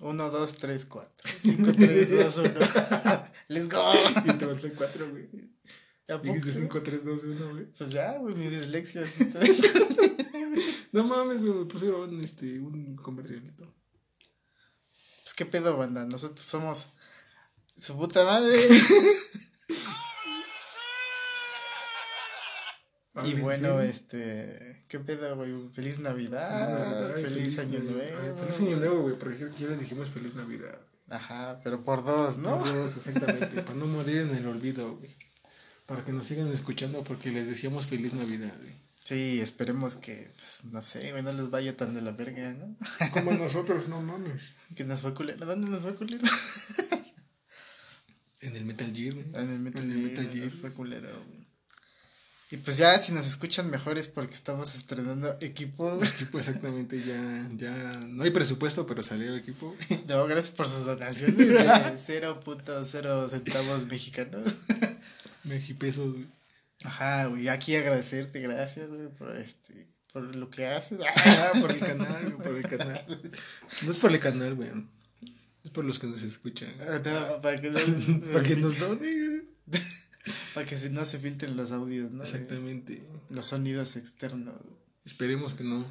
1, 2, 3, 4. 5, 3, 2, 1. Let's go. Y te avanzó 4, güey. ¿A poco? Dijiste 5, 3, 2, 1, güey. Pues ya, güey, mi dislexia. está- No mames, güey, me pusieron este, un comercialito. Pues qué pedo, banda. Nosotros somos su puta madre. y Hablen, bueno, sí. este. ¿Qué pedo, güey? Feliz Navidad. Feliz, Año. Nuevo. Ay, Feliz Año Nuevo, güey, porque ya les dijimos Feliz Navidad. Ajá, pero por dos, ¿no? Todos, exactamente, para no morir en el olvido, güey. Para que nos sigan escuchando porque les decíamos Feliz Navidad, güey. Sí, esperemos que, pues, no sé, güey, no les vaya tan de la verga, ¿no? Como nosotros, no mames. Que nos fue culero. ¿Dónde nos fue culero? En el Metal Gear, güey. En el Metal En el Gear, Metal Gear. nos fue culero, güey. Y pues ya, si nos escuchan mejor es porque estamos estrenando equipo. Equipo, exactamente, ya, ya. No hay presupuesto, pero salió el equipo. No, gracias por sus donaciones de 0.0 centavos mexicanos. Mexipesos, güey. Ajá, güey, aquí agradecerte, gracias, güey, por este, por lo que haces. Ah, por el canal, güey, por el canal. No es por el canal, güey. Es por los que nos escuchan. No, para que no, Para que nos donen, güey. Para que no se filtren los audios, ¿no? Exactamente. Los sonidos externos. Esperemos que no.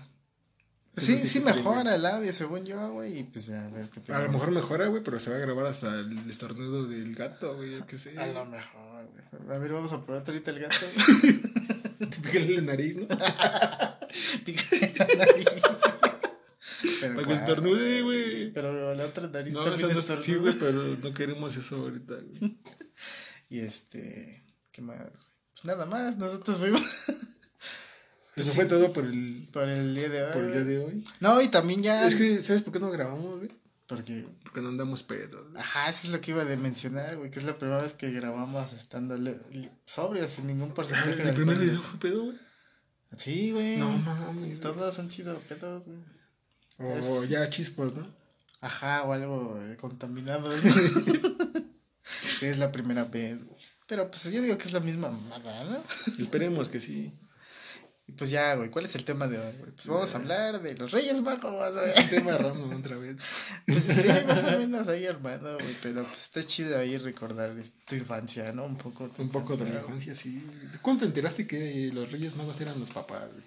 Sí, no sí mejora el audio, según yo, güey, y pues a ver qué. A lo mejor mejora, güey, pero se va a grabar hasta el estornudo del gato, güey, yo qué sé. A lo mejor, güey. A ver, vamos a probar ahorita el gato. Pícale la nariz, ¿no? Pícale la nariz. Pero, Para que estornude, güey. Pero la otra nariz No, también no, sí, güey, pero no queremos eso ahorita, güey. Y este, ¿qué más? güey? Pues nada más, nosotros fuimos Eso Sí. fue todo por el, por el día de hoy. por el día de hoy. No, y también ya. Es que, ¿sabes por qué no grabamos, güey? Porque, Porque no andamos pedos. ajá, eso es lo que iba a de mencionar, güey, que es la primera vez que grabamos estando sobrios, sin ningún porcentaje de ¿El primer video fue pedo, güey? Sí, güey. No mames. Todos han sido pedos, güey. O es- ya chispos, ¿no? Ajá, o algo eh, contaminado. sí, es la primera vez, güey. Pero pues yo digo que es la misma mamada, ¿no? Esperemos que sí. Y pues ya, güey, ¿cuál es el tema de hoy, güey? Pues vamos a hablar de los Reyes Magos, güey. Es tema otra vez. Pues sí, más o menos ahí armado, güey, pero pues está chido ahí recordar tu infancia, ¿no? Un poco tu Un poco de la infancia. sí. ¿Cuándo te enteraste que los Reyes Magos eran los papás, güey?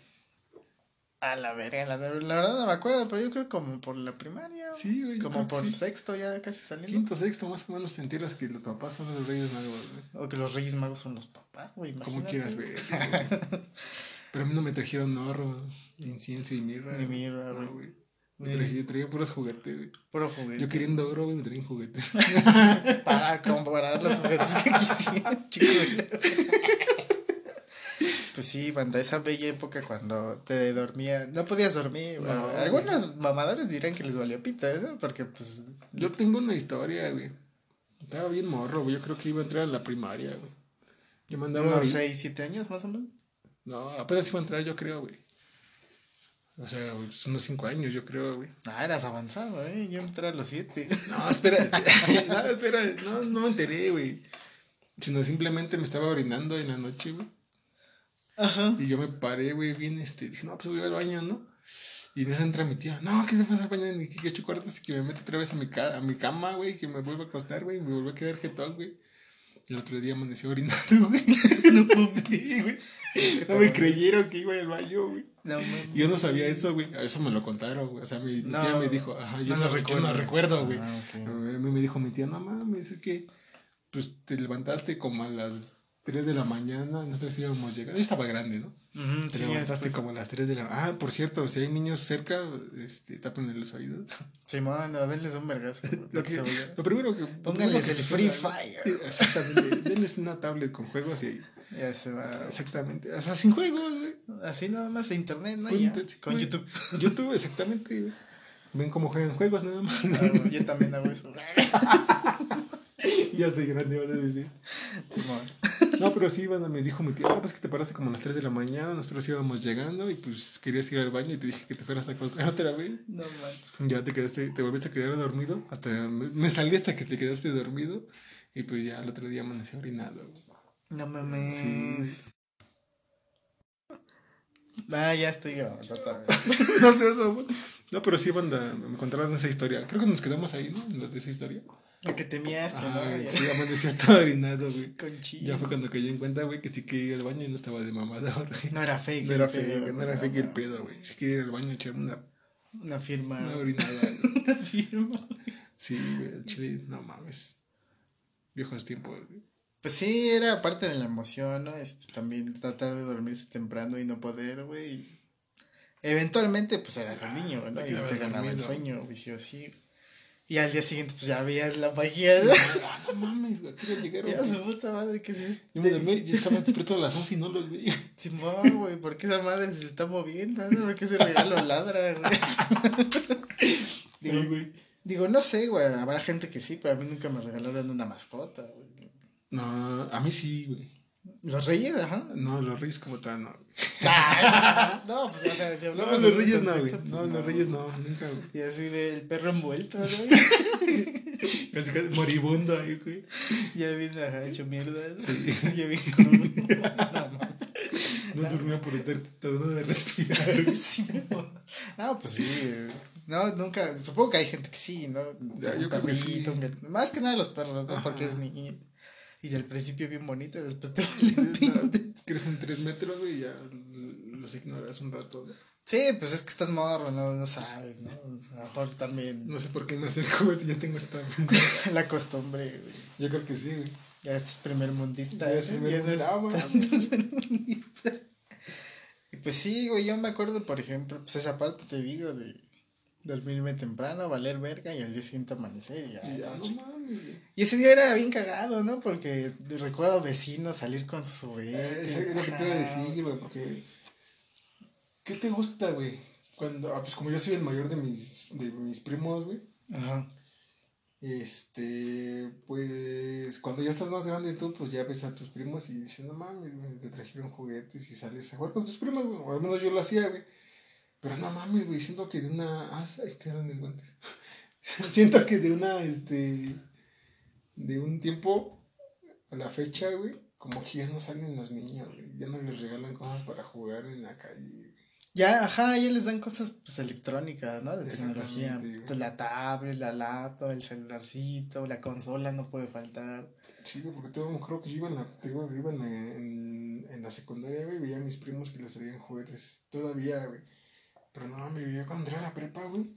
A la verga, la, la verdad no me acuerdo, pero yo creo como por la primaria. güey. Sí, güey. Como por sí. sexto ya casi saliendo. Quinto, sexto, más o menos te enteras que los papás son los Reyes Magos, güey. O que los Reyes Magos son los papás, güey. Como quieras güey. ver. güey. Pero a mí no me trajeron horro, incienso y mirra. Ni mirra, No, güey. Me trajeron, traían puros juguetes, güey. Puro juguete. Yo queriendo oro, güey, me traían juguetes. Para comparar los juguetes que quisieran, chico. Pues sí, banda, esa bella época cuando te dormía, no podías dormir. No, Algunos mamadores dirán que les valía pita, ¿no? Porque pues Yo tengo una historia, güey. Estaba bien morro, güey. Yo creo que iba a entrar a la primaria, güey. Yo mandaba. unos ahí- 6, 7 años más o menos. No, apenas iba a entrar, yo creo, güey. O sea, pues, unos cinco años, yo creo, güey. Ah, eras avanzado, ¿eh? Yo entré a los 7. No, espera. no, espera. No, no me enteré, güey. Sino simplemente me estaba orinando en la noche, güey. Ajá. Y yo me paré, güey, bien, este. Dije, no, pues voy al baño, ¿no? Y en eso entra mi tía. No, ¿qué se pasa al baño? Ni que que ocho cuartos y que me mete otra vez a mi, ca a mi cama, güey. Que me vuelva a acostar, güey. Me vuelve a quedar jetón, güey. El otro día amaneció orinando, güey. no sí, güey. No me creyeron que iba al baño, güey. No. Yo no sabía eso, güey. Eso me lo contaron, güey. O sea, mi, No, tía me dijo, ajá, yo no no, yo no recuerdo. recuerdo, güey. Ah. A mí me dijo mi tía, no mames, es que pues te levantaste como a las 3 de la mañana, nosotros íbamos llegando. Yo estaba grande, ¿no? Ujú, Te sí, levantaste después- como a las 3 de la Ah, por cierto, si hay niños cerca, este, tapen los oídos. Simón, no, denles un vergazo. Lo, que primero que. Pónganles el Free Fire. Sí, exactamente. Denles una tablet con juegos y. Ya se va. Exactamente. O sea, sin juegos, güey. Así nada más de internet, ¿no? Con Ya, sí, Con güey. YouTube. YouTube, exactamente, güey. Ven cómo juegan juegos nada más. Ah, yo también hago eso. Ya estoy grande, van a decir. No, pero sí, bueno, me dijo mi tía, "Ah, pues que te paraste como a las 3 de la mañana, nosotros íbamos llegando y pues querías ir al baño y te dije que te fueras a acostar otra vez. No manches. Ya te quedaste, te volviste a quedar dormido, hasta me, me salí hasta que te quedaste dormido y pues ya el otro día amanecí orinado. No mames. Ah, ya estoy grabando no no, no, pero sí, banda, me contaron esa historia. Creo que nos quedamos ahí, ¿no? En los de esa historia. La que temíaste, ¿no? Ah, Ya. sí, amaneció todo orinado, güey. Ya fue cuando caí en cuenta, güey, que sí quería ir al baño y no estaba de mamador, güey. No era fake. No era pedo, fake, güey, no era fake el no. pedo, güey. Si quería ir al baño, echarme una, Una firma. una orinada. güey. Una firma. Sí, güey, el chile, no mames. Viejos tiempos, güey. Pues sí, era parte de la emoción, ¿no? Este, también tratar de dormirse temprano y no poder, güey. Eventualmente, pues eras un niño, ¿no? Y te ganaba el sueño, vicio así. Y al día siguiente, pues ya veías la magia. ¿no? Ah, no mames, güey, ¿qué hora llegaron? Ya su puta madre, ¿qué es esto? Yo me dormí y estaba despierto a las 11 y no los veía. Simón, güey, ¿por qué esa madre se está moviendo? ¿no? ¿Por qué ese regalo ladra, güey? digo, Sí, güey. digo, no sé, güey, habrá gente que sí, pero a mí nunca me regalaron una mascota, güey. No, a mí sí, güey. Los reyes, ajá. No, los reyes como tal, no. no, pues, o sea, si No, hablamos los de ese reyes no, güey. contexto, No, pues, los reyes no, nunca, güey. Y así del perro envuelto, ¿no? Casi, casi moribundo ahí, güey. ya viene ajá, hecho mierda. ¿no? Sí. Ya bien crudo. No, mames. No durmió por estar tratando de respirar. Sí, no. No, pues sí. No, nunca. Supongo que hay gente que sí, ¿no? Ya, Un yo creo que sí. perrito, un Más que nada los perros, ¿no? Ajá. Porque eres niño. Y del principio bien bonito, y después te valen pinte. Crecen tres metros, güey, y ya los ignoras un rato. Sí, pues es que estás morro, ¿no? No sabes, ¿no? A lo mejor también No sé por qué me acerco, güey, si ya tengo esta. la costumbre, güey. Yo creo que sí, güey. Ya este es primer mundista. Ya es primer mundista. Y pues sí, güey, yo me acuerdo, por ejemplo, pues esa parte te digo de dormirme temprano, valer verga y al día siguiente amanecer. Y, ya, no mames, y ese día era bien cagado, ¿no? Porque recuerdo vecinos salir con sus Eh, juguetes. Es lo que te iba a decir, güey, porque. ¿Qué te gusta, güey? Cuando, ah, pues como yo soy el mayor de mis, de mis primos, güey. Ajá. Este, pues cuando ya estás más grande tú, pues ya ves a tus primos y dices, no mames, güey, te trajeron juguetes y sales a jugar con tus primos, güey. O al menos yo lo hacía, güey. Pero no mames, güey, siento que de una. Ah, ay, qué grandes guantes. siento que de una, este. De un tiempo a la fecha, güey, como que ya no salen los niños, güey. Ya no les regalan cosas para jugar en la calle, güey. Ya, ajá, ya les dan cosas pues electrónicas, ¿no? De tecnología. güey. Pues, la tablet, la laptop, el celularcito, la consola no puede faltar. Sí, güey, porque todo, creo que yo iba en la, digo, iba en, en, en la secundaria, güey, veía a mis primos que les traían juguetes. Todavía, güey. Pero no mames, yo cuando entré a la prepa, güey,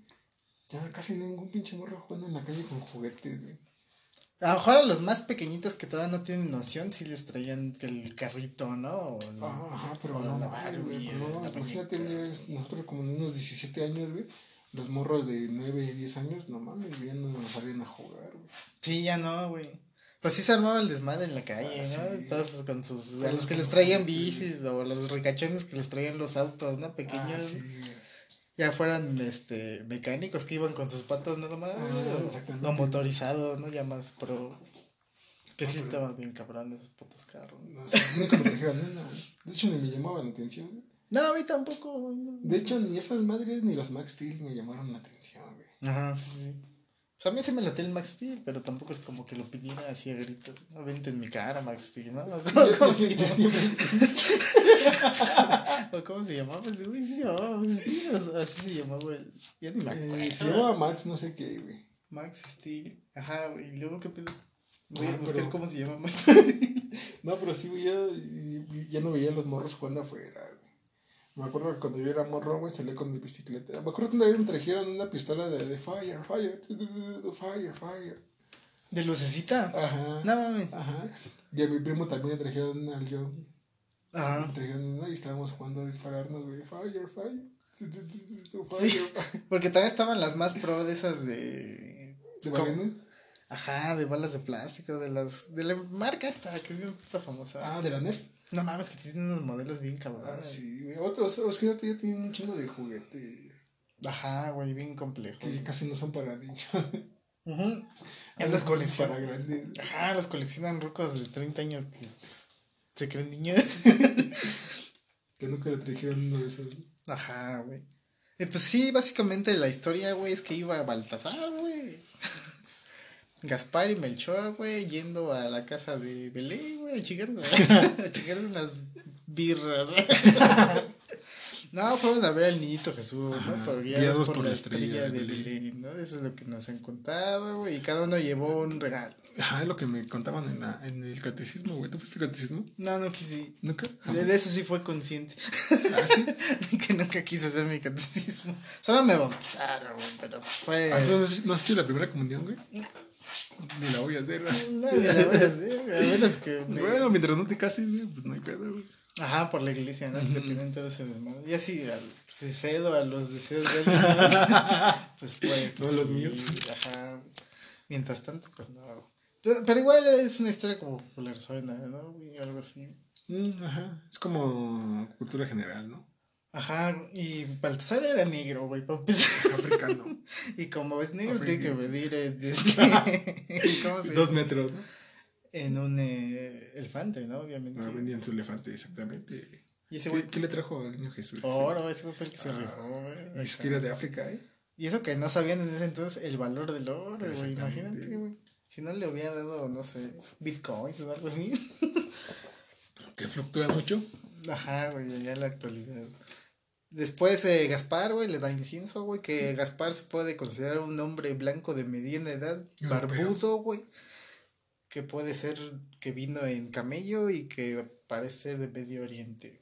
ya casi ningún pinche morro jugando en la calle con juguetes, güey. A lo mejor a los más pequeñitos que todavía no tienen noción, sí les traían el carrito, ¿no? O el- Ajá, ajá, pero o no, la Barbie, no, la imagínate, nosotros como unos 17 años, güey, los morros de 9 y 10 años, no mames, ya no nos salían a jugar, güey. Sí, ya no, güey. Pues sí se armaba el desmadre en la calle, Ah, ¿no? sí. Todos con sus... A los que les traían bicis o los ricachones que les traían los autos, ¿no? Pequeños. Ah, sí. Ya fueran, este, mecánicos que iban con sus patas nada más. Ah, o- exactamente. o motorizados, ¿no? Ya más pro... Que Ah, sí estaban bien cabrón esos putos carros. No sé, nunca me trajeron güey. De hecho, ni me llamaban la atención, güey. No, a mí tampoco, güey. no. De hecho, ni esas madres ni los Max Steel me llamaron la atención, güey. Ajá, sí, sí. Pues a mí se me late el Max Steel, pero tampoco es como que lo pidiera así a gritos. No vente en mi cara, Max Steel, ¿no? ¿Cómo, se siempre- llama? siempre- ¿O ¿Cómo se llamaba? Pues, güey, sí se llamaba Max Steel. o sea, Así se llamaba el. Ya ni me acuerdo. eh, se llamaba Max, no sé qué, güey. Max Steel. Ajá, güey. ¿Y luego qué pedo? Voy a Ah, buscar pero- cómo se llama Max No, pero sí, güey, ya, ya no veía a los morros jugando afuera, güey. Me acuerdo que cuando yo era morro, güey, salía con mi bicicleta. Me acuerdo que una vez me trajeron una pistola de, de fire, fire, fire, fire. ¿De lucecita? Ajá. No mames. Ajá. Y a mi primo también le trajeron al yo. Ajá. Me trajeron una y estábamos jugando a dispararnos, güey. Fire, fire. Sí. fire, fire. Porque todavía estaban las más pro de esas de. ¿De ¿Cómo? balines? Ajá, de balas de plástico, de las. De la marca esta, que es bien puta famosa. Ah, de la NEP. No mames, que tienen unos modelos bien cabrones. Ah, sí, güey. Otros, es que ya tienen un chingo de juguete. Ajá, güey, bien complejo. Que casi no son para niños. Ya Son los coleccionan. Para grandes. Ajá, los coleccionan rucos de 30 años que pues, se creen niños. Que nunca le trajeron uno de esos. Ajá, güey. Eh, pues sí, básicamente la historia, güey, es que iba Baltasar, güey. Gaspar y Melchor, güey, yendo a la casa de Belén, güey, a chingarse, a chingarse unas birras, güey. No, fueron a ver al niñito Jesús, Ajá, ¿no? Pero guiados por la estrella de de Belén. Belén, ¿no? Eso es lo que nos han contado, güey. Y cada uno llevó un regalo. Ajá, es lo que me contaban en, la, en el catecismo, güey. ¿Tú fuiste al catecismo? No, no quise. ¿Nunca? De, de eso sí fue consciente. ¿Ah, sí? que nunca quise hacer mi catecismo. Solo me bautizaron, güey, pero fue. Ah, ¿entonces ¿No has hecho la primera comunión, güey? Ni la voy a hacer. güey. Nadie la voy a hacer, güey, a menos que me- Bueno, mientras no te cases, güey, pues no hay pedo, güey. Ajá, por la iglesia, ¿no? Ujú. Te piden todo ese desmadre. Y así, al- si cedo a los deseos de alguien, pues pues. Todos los sí, míos. Ajá. Mientras tanto, pues no. Pero, pero igual es una historia como popular, suena, ¿no? Y algo así. Mm, ajá, es como cultura general, ¿no? Ajá, y Baltasar era negro, güey, para. Africano. Y como es negro, tiene que medir este, ¿cómo se Dos metros, ¿no? En un eh, elefante, ¿no? Obviamente. Ah, vendían su elefante, exactamente. Y ese ¿Qué, güey, qué le trajo al niño Jesús? oro, ese fue el que se Ah, rifó, güey. Y que era de África, ¿eh? Y eso que no sabían en ese entonces el valor del oro, güey. Imagínate, güey. Si no le hubiera dado, no sé, bitcoins o algo así. Que fluctúa mucho. Ajá, güey, ya en la actualidad. Después eh, Gaspar, güey, le da incienso, güey, que Gaspar se puede considerar un hombre blanco de mediana edad, barbudo, güey, que puede ser que vino en camello y que parece ser de Medio Oriente.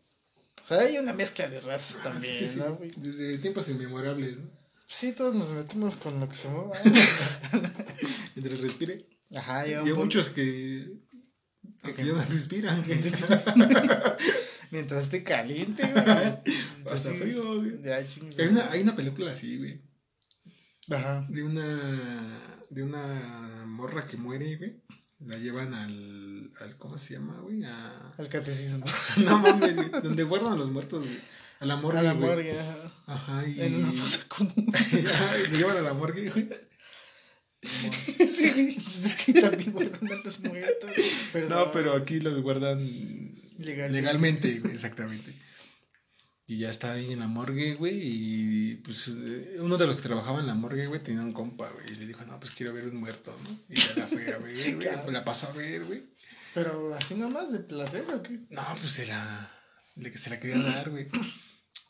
O sea, hay una mezcla de razas Ah, también, sí. ¿no, güey? Desde tiempos inmemorables, ¿no? Sí, todos nos metemos con lo que se mueva. Mientras respire. Ajá, Y ya hay muchos que, que, Que- ya no respiran. Mientras esté caliente, güey. Hasta Así, frío, güey. Ya, chingues. Hay una, hay una película así, güey. Ajá. De una. De una morra que muere, güey. La llevan al. al ¿Cómo se llama, güey? A. Al catecismo. No mames, güey. Donde guardan a los muertos, güey. A la morgue. a la güey. morgue, ajá. Ajá, y. En una fosa común. Ay, Lo llevan a la morgue, güey. sí, güey. Pues es que también guardan a los muertos. Pero No, pero aquí los guardan Legalmente. legalmente, güey, exactamente. Y ya está ahí en la morgue, güey, y pues eh, uno de los que trabajaba en la morgue, güey, tenía un compa, güey, y le dijo, no, pues quiero ver un muerto, ¿no? Y ya la fue a ver, güey, la pasó a ver, güey. Pero así nomás de placer, ¿o qué? No, pues se la, le, se la quería dar, güey.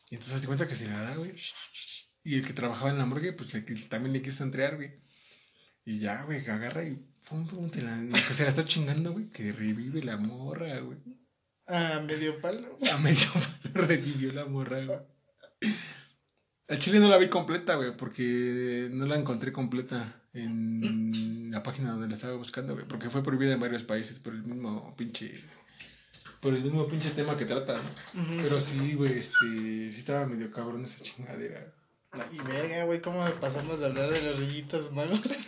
Y entonces te cuenta que se la da, güey. Y el que trabajaba en la morgue, pues le, también le quiso entregar, güey. Y ya, güey, que agarra y pum, pum, la, que se la está chingando, güey, que revive la morra, güey. Ah, medio palo. A medio palo revivió la morra, güey. Al chile no la vi completa, güey, porque no la encontré completa en la página donde la estaba buscando, güey, porque fue prohibida en varios países por el mismo pinche por el mismo pinche tema que trata, ¿no? Pero sí, güey, este, sí estaba medio cabrón esa chingadera. Y verga, güey, ¿cómo pasamos de hablar de los rollitos magos?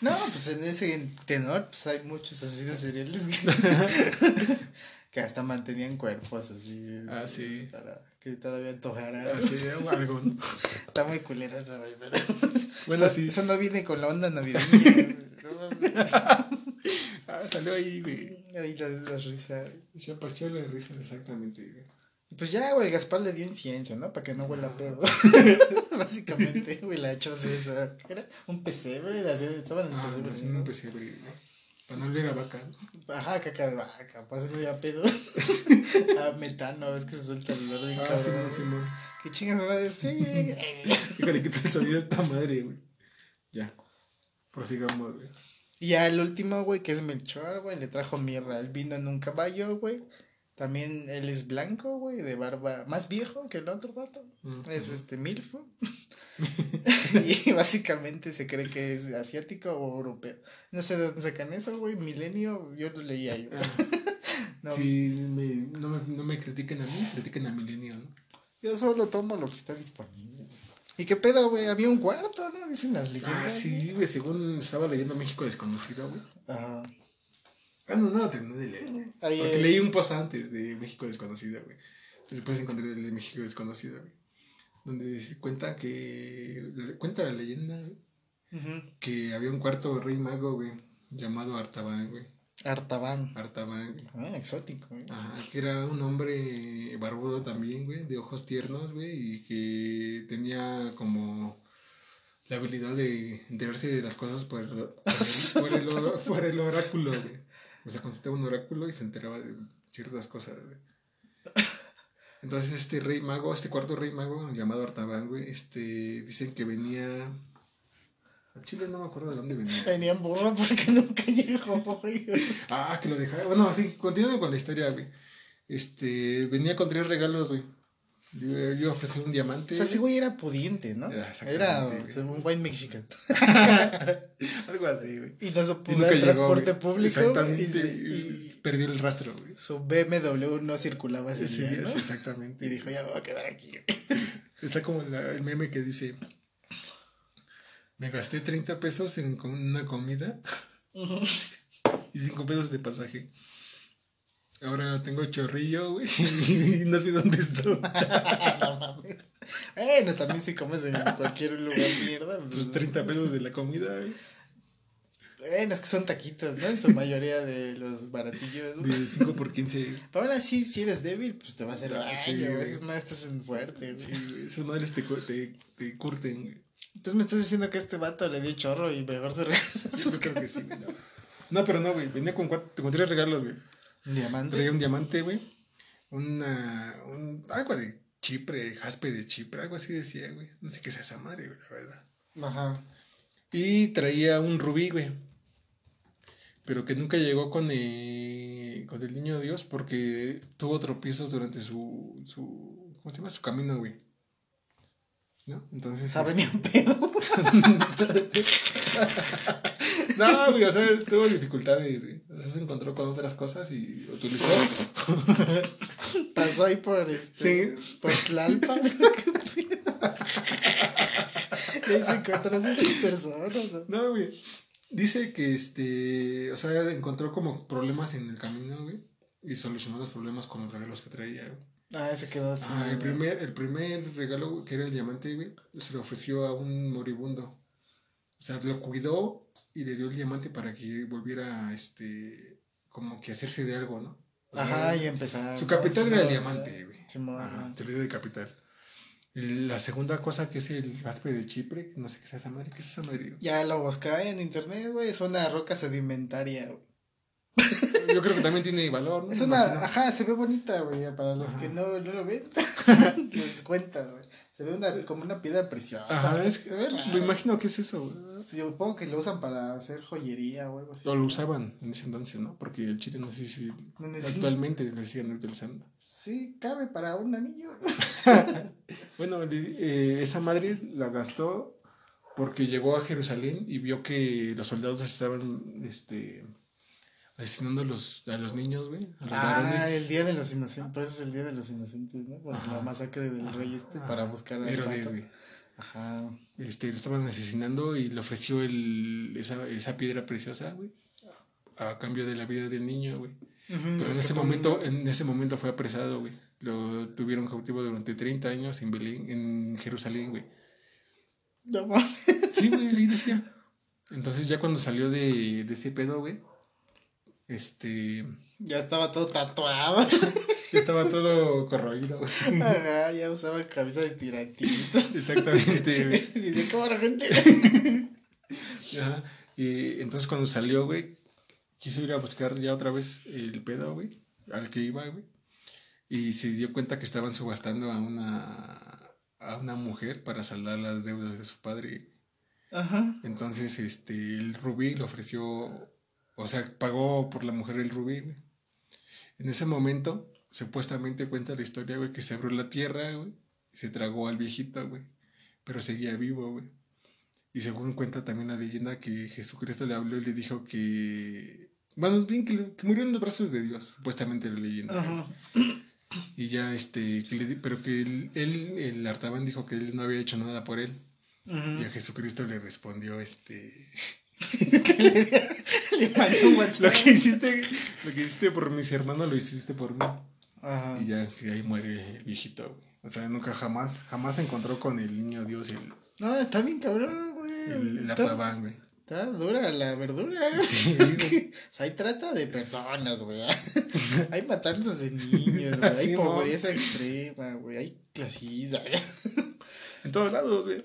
no, pues en ese tenor, pues hay muchos asesinos seriales que, que hasta mantenían cuerpos así. Ah, sí. Para que todavía antojaran. Así, algo, ¿no? Está muy culero eso, güey, pero. Bueno, eso, sí. Eso no viene con la onda navideña. Ah, salió ahí, güey. Ahí la, la risa. Se apachó la risa, exactamente, güey. Pues ya, güey, Gaspar le dio incienso, ¿no? Para que no huela a pedo. Básicamente, güey, la echó esa. ¿qué Era un pesebre, así, estaban en Ah, pesebre. sí, ¿no? no empecé, güey. Para no oler a vaca. Ajá, caca de vaca, por eso no había pedo. ah, metano, es que se suelta el olor bien Ah, cabrón. Simón, Simón. ¿Qué chingas a decir? Fíjale, quita el sonido a esta madre, güey. Ya. Prosigamos, güey. y al último, güey, que es Melchor, güey, le trajo mirra. Él vino en un caballo, güey. También él es blanco, güey, de barba más viejo que el otro vato. Mm. Es este Milfo. y básicamente se cree que es asiático o europeo. No sé de dónde sacan eso, güey. Milenio, yo lo leía yo. No, Si me, no, me, no me critiquen a mí, critiquen a Milenio, ¿no? Yo solo tomo lo que está disponible. ¿Y qué pedo, güey? Había un cuarto, ¿no? Dicen las leyendas. Ah, sí, güey, según estaba leyendo México Desconocido, güey. Ajá. Ah, no, no lo terminé de leer. Porque leí un post antes de México Desconocido, güey. Después encontré el de México Desconocido, güey. Donde se cuenta que. Cuenta la leyenda, güey. Que había un cuarto rey mago, güey. Llamado Artaban, güey. Artaban. Artaban, güey. Ah, exótico, ¿eh? Ajá, que era un hombre barbudo también, güey, de ojos tiernos, güey, y que tenía como la habilidad de enterarse de las cosas por, por, el, por, el, or- por el oráculo, güey. O sea, consultaba un oráculo y se enteraba de ciertas cosas, güey. Entonces este rey mago, este cuarto rey mago llamado Artaban, güey, este, dicen que venía... A Chile no me acuerdo de dónde venía. Venía en burro porque nunca llegó, güey. Ah, que lo dejaba. Bueno, sí, continuando con la historia, güey. Este, venía con tres regalos, güey. Yo, yo ofrecí un diamante. O sea, ese güey era pudiente, ¿no? Era un white mexican. Algo así, güey. Y no se Y puso nunca el transporte güey. público. Exactamente. Y, perdió el rastro, güey. su BMW no circulaba ese Sí, día, ¿no? sí, exactamente. Y dijo, ya me voy a quedar aquí. Está como la- el meme que dice: Me gasté 30 pesos en una comida y 5 pesos de pasaje. Ahora tengo chorrillo, güey, y no sé dónde estoy. no mames. Bueno, también si comes en cualquier lugar mierda. Pues, Pues 30 pesos de la comida, güey. Bueno, es que son taquitos, ¿no? En su mayoría de los baratillos. De 5 por 15. Pero aún así, si eres débil, pues te va a hacer Ah, daño, sí, güey. Esas madres estás en fuerte, güey. Sí, esas madres te, te, te curten, güey. Entonces me estás diciendo que este vato le dio chorro y mejor se regresa a su Yo creo que sí, güey. No. No, pero no, güey. Venía con, cuatro, con tres regalos, güey. Diamante. Traía un diamante, güey. Una. Un, algo de Chipre, jaspe de Chipre, algo así decía, güey. No sé qué es esa madre, güey, la verdad. Ajá. Y traía un rubí, güey. Pero que nunca llegó con el, con el niño Dios porque tuvo tropiezos durante su, su. ¿Cómo se llama? Su camino, güey. ¿No? Entonces. Sabe ni un pedo. No, güey, o sea, tuvo dificultades, güey. O sea, se encontró con otras cosas y utilizó. Pasó ahí por este. Sí. Por Tlalpan. y se encontró a esas personas. ¿no? Güey. Dice que este. O sea, encontró como problemas en el camino, güey. Y solucionó los problemas con los regalos que traía, güey. Ah, ese quedó así. Ah, el, primer, el primer regalo, que era el diamante, güey, se lo ofreció a un moribundo. O sea, lo cuidó y le dio el diamante para que volviera, este, como que hacerse de algo, ¿no? O sea, Ajá, y empezar. Su capital era el diamante, güey. Ajá, te lo dio de capital. La segunda cosa que es el jaspe de Chipre, que no sé qué es esa madre, ¿qué es esa madre? güey? Ya lo buscaba en internet, güey. Es una roca sedimentaria, güey. Yo creo que también tiene valor, ¿no? Es una, ajá, se ve bonita, güey, para los Ajá. que no, no lo ven, les cuentas, güey. Se ve una, como una piedra preciosa. Ajá, es Se ve raro. me imagino que es eso. Sí, yo supongo que lo usan para hacer joyería o algo así. O lo usaban en ese entonces, ¿no? Porque el chile no sé si actualmente lo siguen utilizando. Sí, cabe para un anillo. Bueno, eh, esa madre la gastó porque llegó a Jerusalén y vio que los soldados estaban este, asesinando a los, a los niños, güey. a Ah, varones. el día de los inocentes. Por eso es el día de los inocentes, ¿no? Por Ajá. la masacre del rey este Ajá. para buscar al Herodes, güey. Ajá. Este, lo estaban asesinando y le ofreció el, esa, esa piedra preciosa, güey, a cambio de la vida del niño, güey. Pero en ese momento, en ese momento fue apresado, güey. Lo tuvieron cautivo durante 30 años en Belén, en Jerusalén, güey. No mames. Sí, güey, ahí decía. Entonces ya cuando salió de, de ese pedo, güey, este, Ya estaba todo tatuado. ya estaba todo corroído. Ajá, ya usaba cabeza de tiratitos. Exactamente, güey. Dice, ¿cómo la gente? Ajá. Y entonces cuando salió, güey, quiso ir a buscar ya otra vez el pedo, güey, al que iba, güey. Y se dio cuenta que estaban subastando a una, a una mujer para saldar las deudas de su padre. Ajá. Entonces, este, el rubí le ofreció, o sea, pagó por la mujer el rubí, güey. En ese momento, supuestamente cuenta la historia, güey, que se abrió la tierra, güey, y se tragó al viejito, güey, pero seguía vivo, güey. Y según cuenta también la leyenda que Jesucristo le habló y le dijo que, bueno, bien que, murió en los brazos de Dios, supuestamente la leyenda. Ajá. Y ya, este, que le pero que él, él, el Artaban dijo que él no había hecho nada por él. Y a. Jesucristo le respondió, este... Le un WhatsApp. Lo que hiciste, lo que hiciste por mis hermanos lo hiciste por mí. Ajá. Y ya ahí muere el viejito, güey. O sea, nunca jamás, jamás se encontró con el niño Dios, el, No, está bien cabrón, güey. el, el güey. Está dura la verdura. Sí, güey. O sea, hay trata de personas, güey. Hay matanzas de niños, güey. Hay Sí, pobreza extrema, güey. Hay clasismo. En todos lados, güey.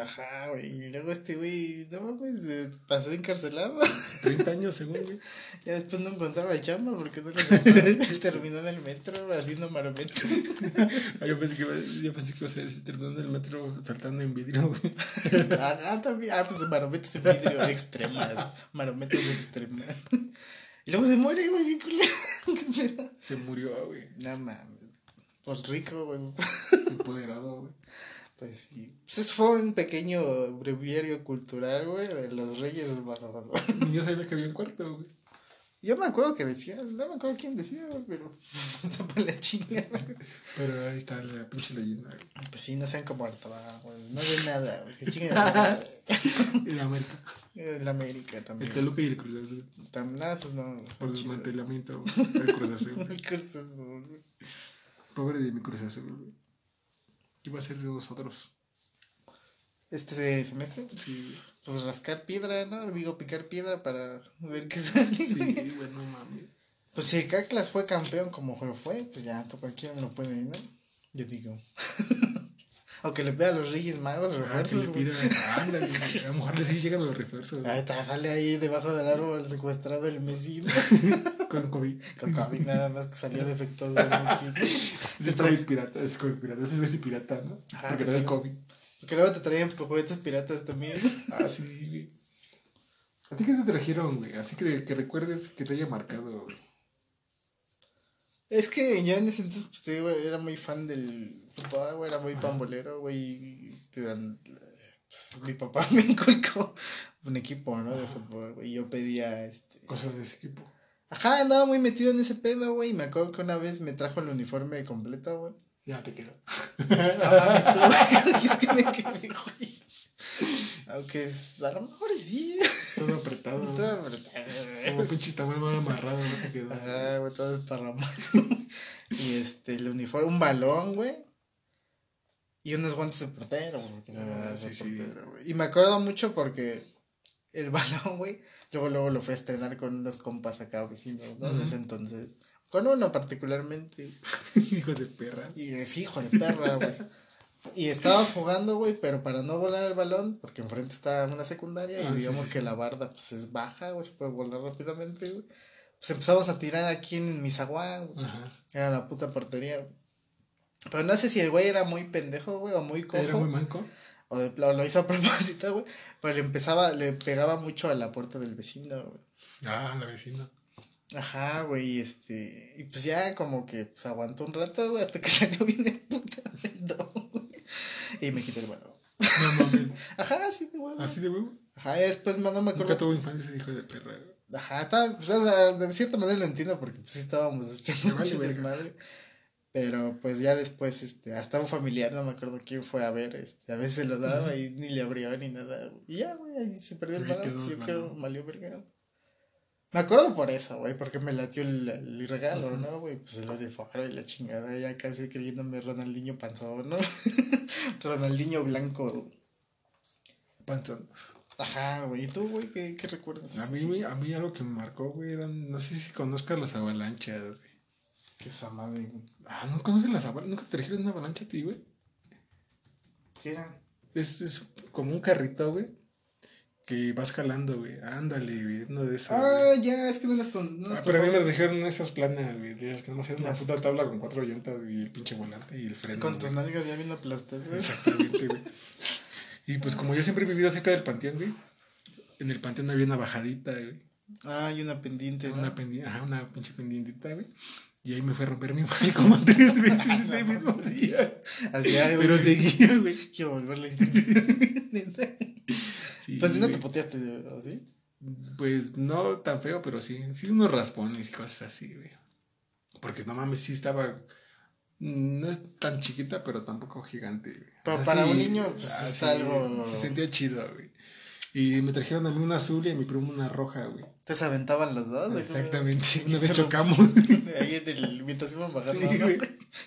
Ajá, güey. Y luego este güey, no mames, pasó encarcelado. 30 años, según, güey. Ya después no encontraba chamba porque no lo. Terminó en el metro haciendo marometo. Ah, yo pensé que yo pensé que iba a ser terminando en el metro saltando en vidrio, güey. Ah, ah, también. Ah, pues marometos en vidrio extremas. Marometos extremas. Y luego se muere, güey. ¿Qué pedo? Se murió, güey. No mames. Por rico, güey. Empoderado, güey. Pues sí. Pues eso fue un pequeño breviario cultural, güey, de los reyes magos. Ni yo sabía que había un cuarto, güey. Yo me acuerdo que decía, no me acuerdo quién decía, güey, pero se para la chinga. Pero ahí está la pinche leyenda, güey. Pues sí, no sean como Artoa, güey. No de nada, güey. Que chinguen En América. En la América también. El Toluca y el Cruz Azul. Tam- No, esos no. Por desmantelamiento. El Cruz Azul. El Cruz Azul, güey. Pobre de mi Cruz Azul, güey. ¿Qué iba a ser de nosotros? Este semestre, Sí, pues rascar piedra, ¿no? Digo, picar piedra para ver qué sale, sí, güey. güey, no mames. Pues si el Caclas fue campeón como fue, pues ya cualquiera me lo puede, ¿no? Yo digo. o que le pida a los Reyes Magos Ah, que refuerzos, le güey. pida, ándale, güey. A lo mejor les llegan los refuerzos. Ahí está, sale ahí debajo del árbol secuestrado el Messi. Con COVID. Con COVID nada más que salió defectuoso el Messi. Es el COVID pirata, es el COVID pirata, es el Messi pirata, ¿no? Ajá, Porque que trae COVID. Porque luego te traían juguetes piratas también. Ah, sí, güey. ¿A ti qué te trajeron, güey? Así que, que recuerdes que te haya marcado, güey. Es que yo en ese entonces, pues te digo, era muy fan del fútbol, güey, era muy pambolero, güey. y te dan- pues, mi papá me inculcó un equipo, ¿no? De fútbol, güey. y Yo pedía, este... Cosas de ese equipo. Ajá, andaba muy metido en ese pedo, güey. y Me acuerdo que una vez me trajo el uniforme completo, güey. Ya te quedo. Ajá, estuvo- es que me quedé, güey. Aunque es- a lo mejor sí. Todo apretado. Todo apretado. Como pinche tamal mal amarrado, no se quedó. Ajá, güey, todo esparramado. y este, el uniforme, un balón, güey. Y unos guantes de portero, porque Ah, sí, sí. portero, güey. Y me acuerdo mucho porque el balón, güey, luego, luego lo fui a estrenar con unos compas acá vecinos, ¿no? Ujú. Desde entonces. Con uno particularmente. Hijo de perra. Y es hijo de perra, güey. Y estábamos jugando, güey, pero para no volar el balón, porque enfrente está una secundaria Ah, y digamos sí, que la barda pues es baja, güey, se puede volar rápidamente, güey. Pues empezamos a tirar aquí en Misaguán, güey. Era la puta portería, güey. Pero no sé si el güey era muy pendejo, güey, o muy cojo. Era muy manco. O de plano lo hizo a propósito, güey. Pero le empezaba, le pegaba mucho a la puerta del vecino, güey. Ah, la vecina. Ajá, güey, y este. Y pues ya como que pues aguantó un rato, güey, hasta que salió bien el puta del don, güey. Y me quité el balón. No mames. Ajá, así de huevo. Así de huevo. Ajá, y después no me Nunca acuerdo. tuvo infancia ese hijo de perra. güey. Ajá, estaba, pues, o sea, de cierta manera lo entiendo porque pues estábamos echando mucho verga. Pero pues ya después, este, hasta un familiar, no me acuerdo quién fue a ver, este, a veces se lo daba y ni le abrió ni nada. Y ya, güey, ahí se perdió el balón. Yo creo balón. valió verga. Me acuerdo por eso, güey, porque me latió el, el regalo, Ujú. ¿no, güey? Pues el uniforme y la chingada, ya casi creyéndome Ronaldinho panzón, ¿no? Ronaldinho blanco. Panzón. Ajá, güey. ¿Y tú, güey, qué, qué recuerdas? A mí, güey, a mí algo que me marcó, güey, eran, no sé si conozcas las avalanchas, güey. ¿Qué esa madre? Ah, ¿no conoces las avalanchas? ¿Nunca te trajeron una avalancha a ti, güey? ¿Qué era? Es, es como un carrito, güey, que vas jalando, güey. Ándale, güey, uno de esos. Ah, güey. ya, es que no las con. No Ah, pero a mí me trajeron esas planas, güey, esas que no sé, una puta tabla con cuatro llantas y el pinche volante y el freno. Con tus nalgas ya bien aplastadas. Exactamente, güey. Y pues como yo siempre he vivido cerca del panteón, güey, en el panteón había una bajadita, güey. Ah, y una pendiente, ¿no? Una pendiente, ajá, una pinche pendientita, güey. Y ahí me fue a romper mi madre como tres veces ese mismo día. Así, ay. Pero seguía, güey. Quiero volverla a intentar. Sí, pues no te güey. puteaste, ¿o sí? Pues no tan feo, pero sí, sí unos raspones y cosas así, güey. Porque no mames, sí estaba. No es tan chiquita, pero tampoco gigante, güey. Pero para un niño, pues, ah, está sí, algo- Se sentía chido, güey. Y me trajeron a mí una azul y a mi primo una roja, güey. Te se aventaban los dos. Exactamente. Una vez ro- chocamos. Ahí en el, mientras iban bajando, Sí, ¿no? güey.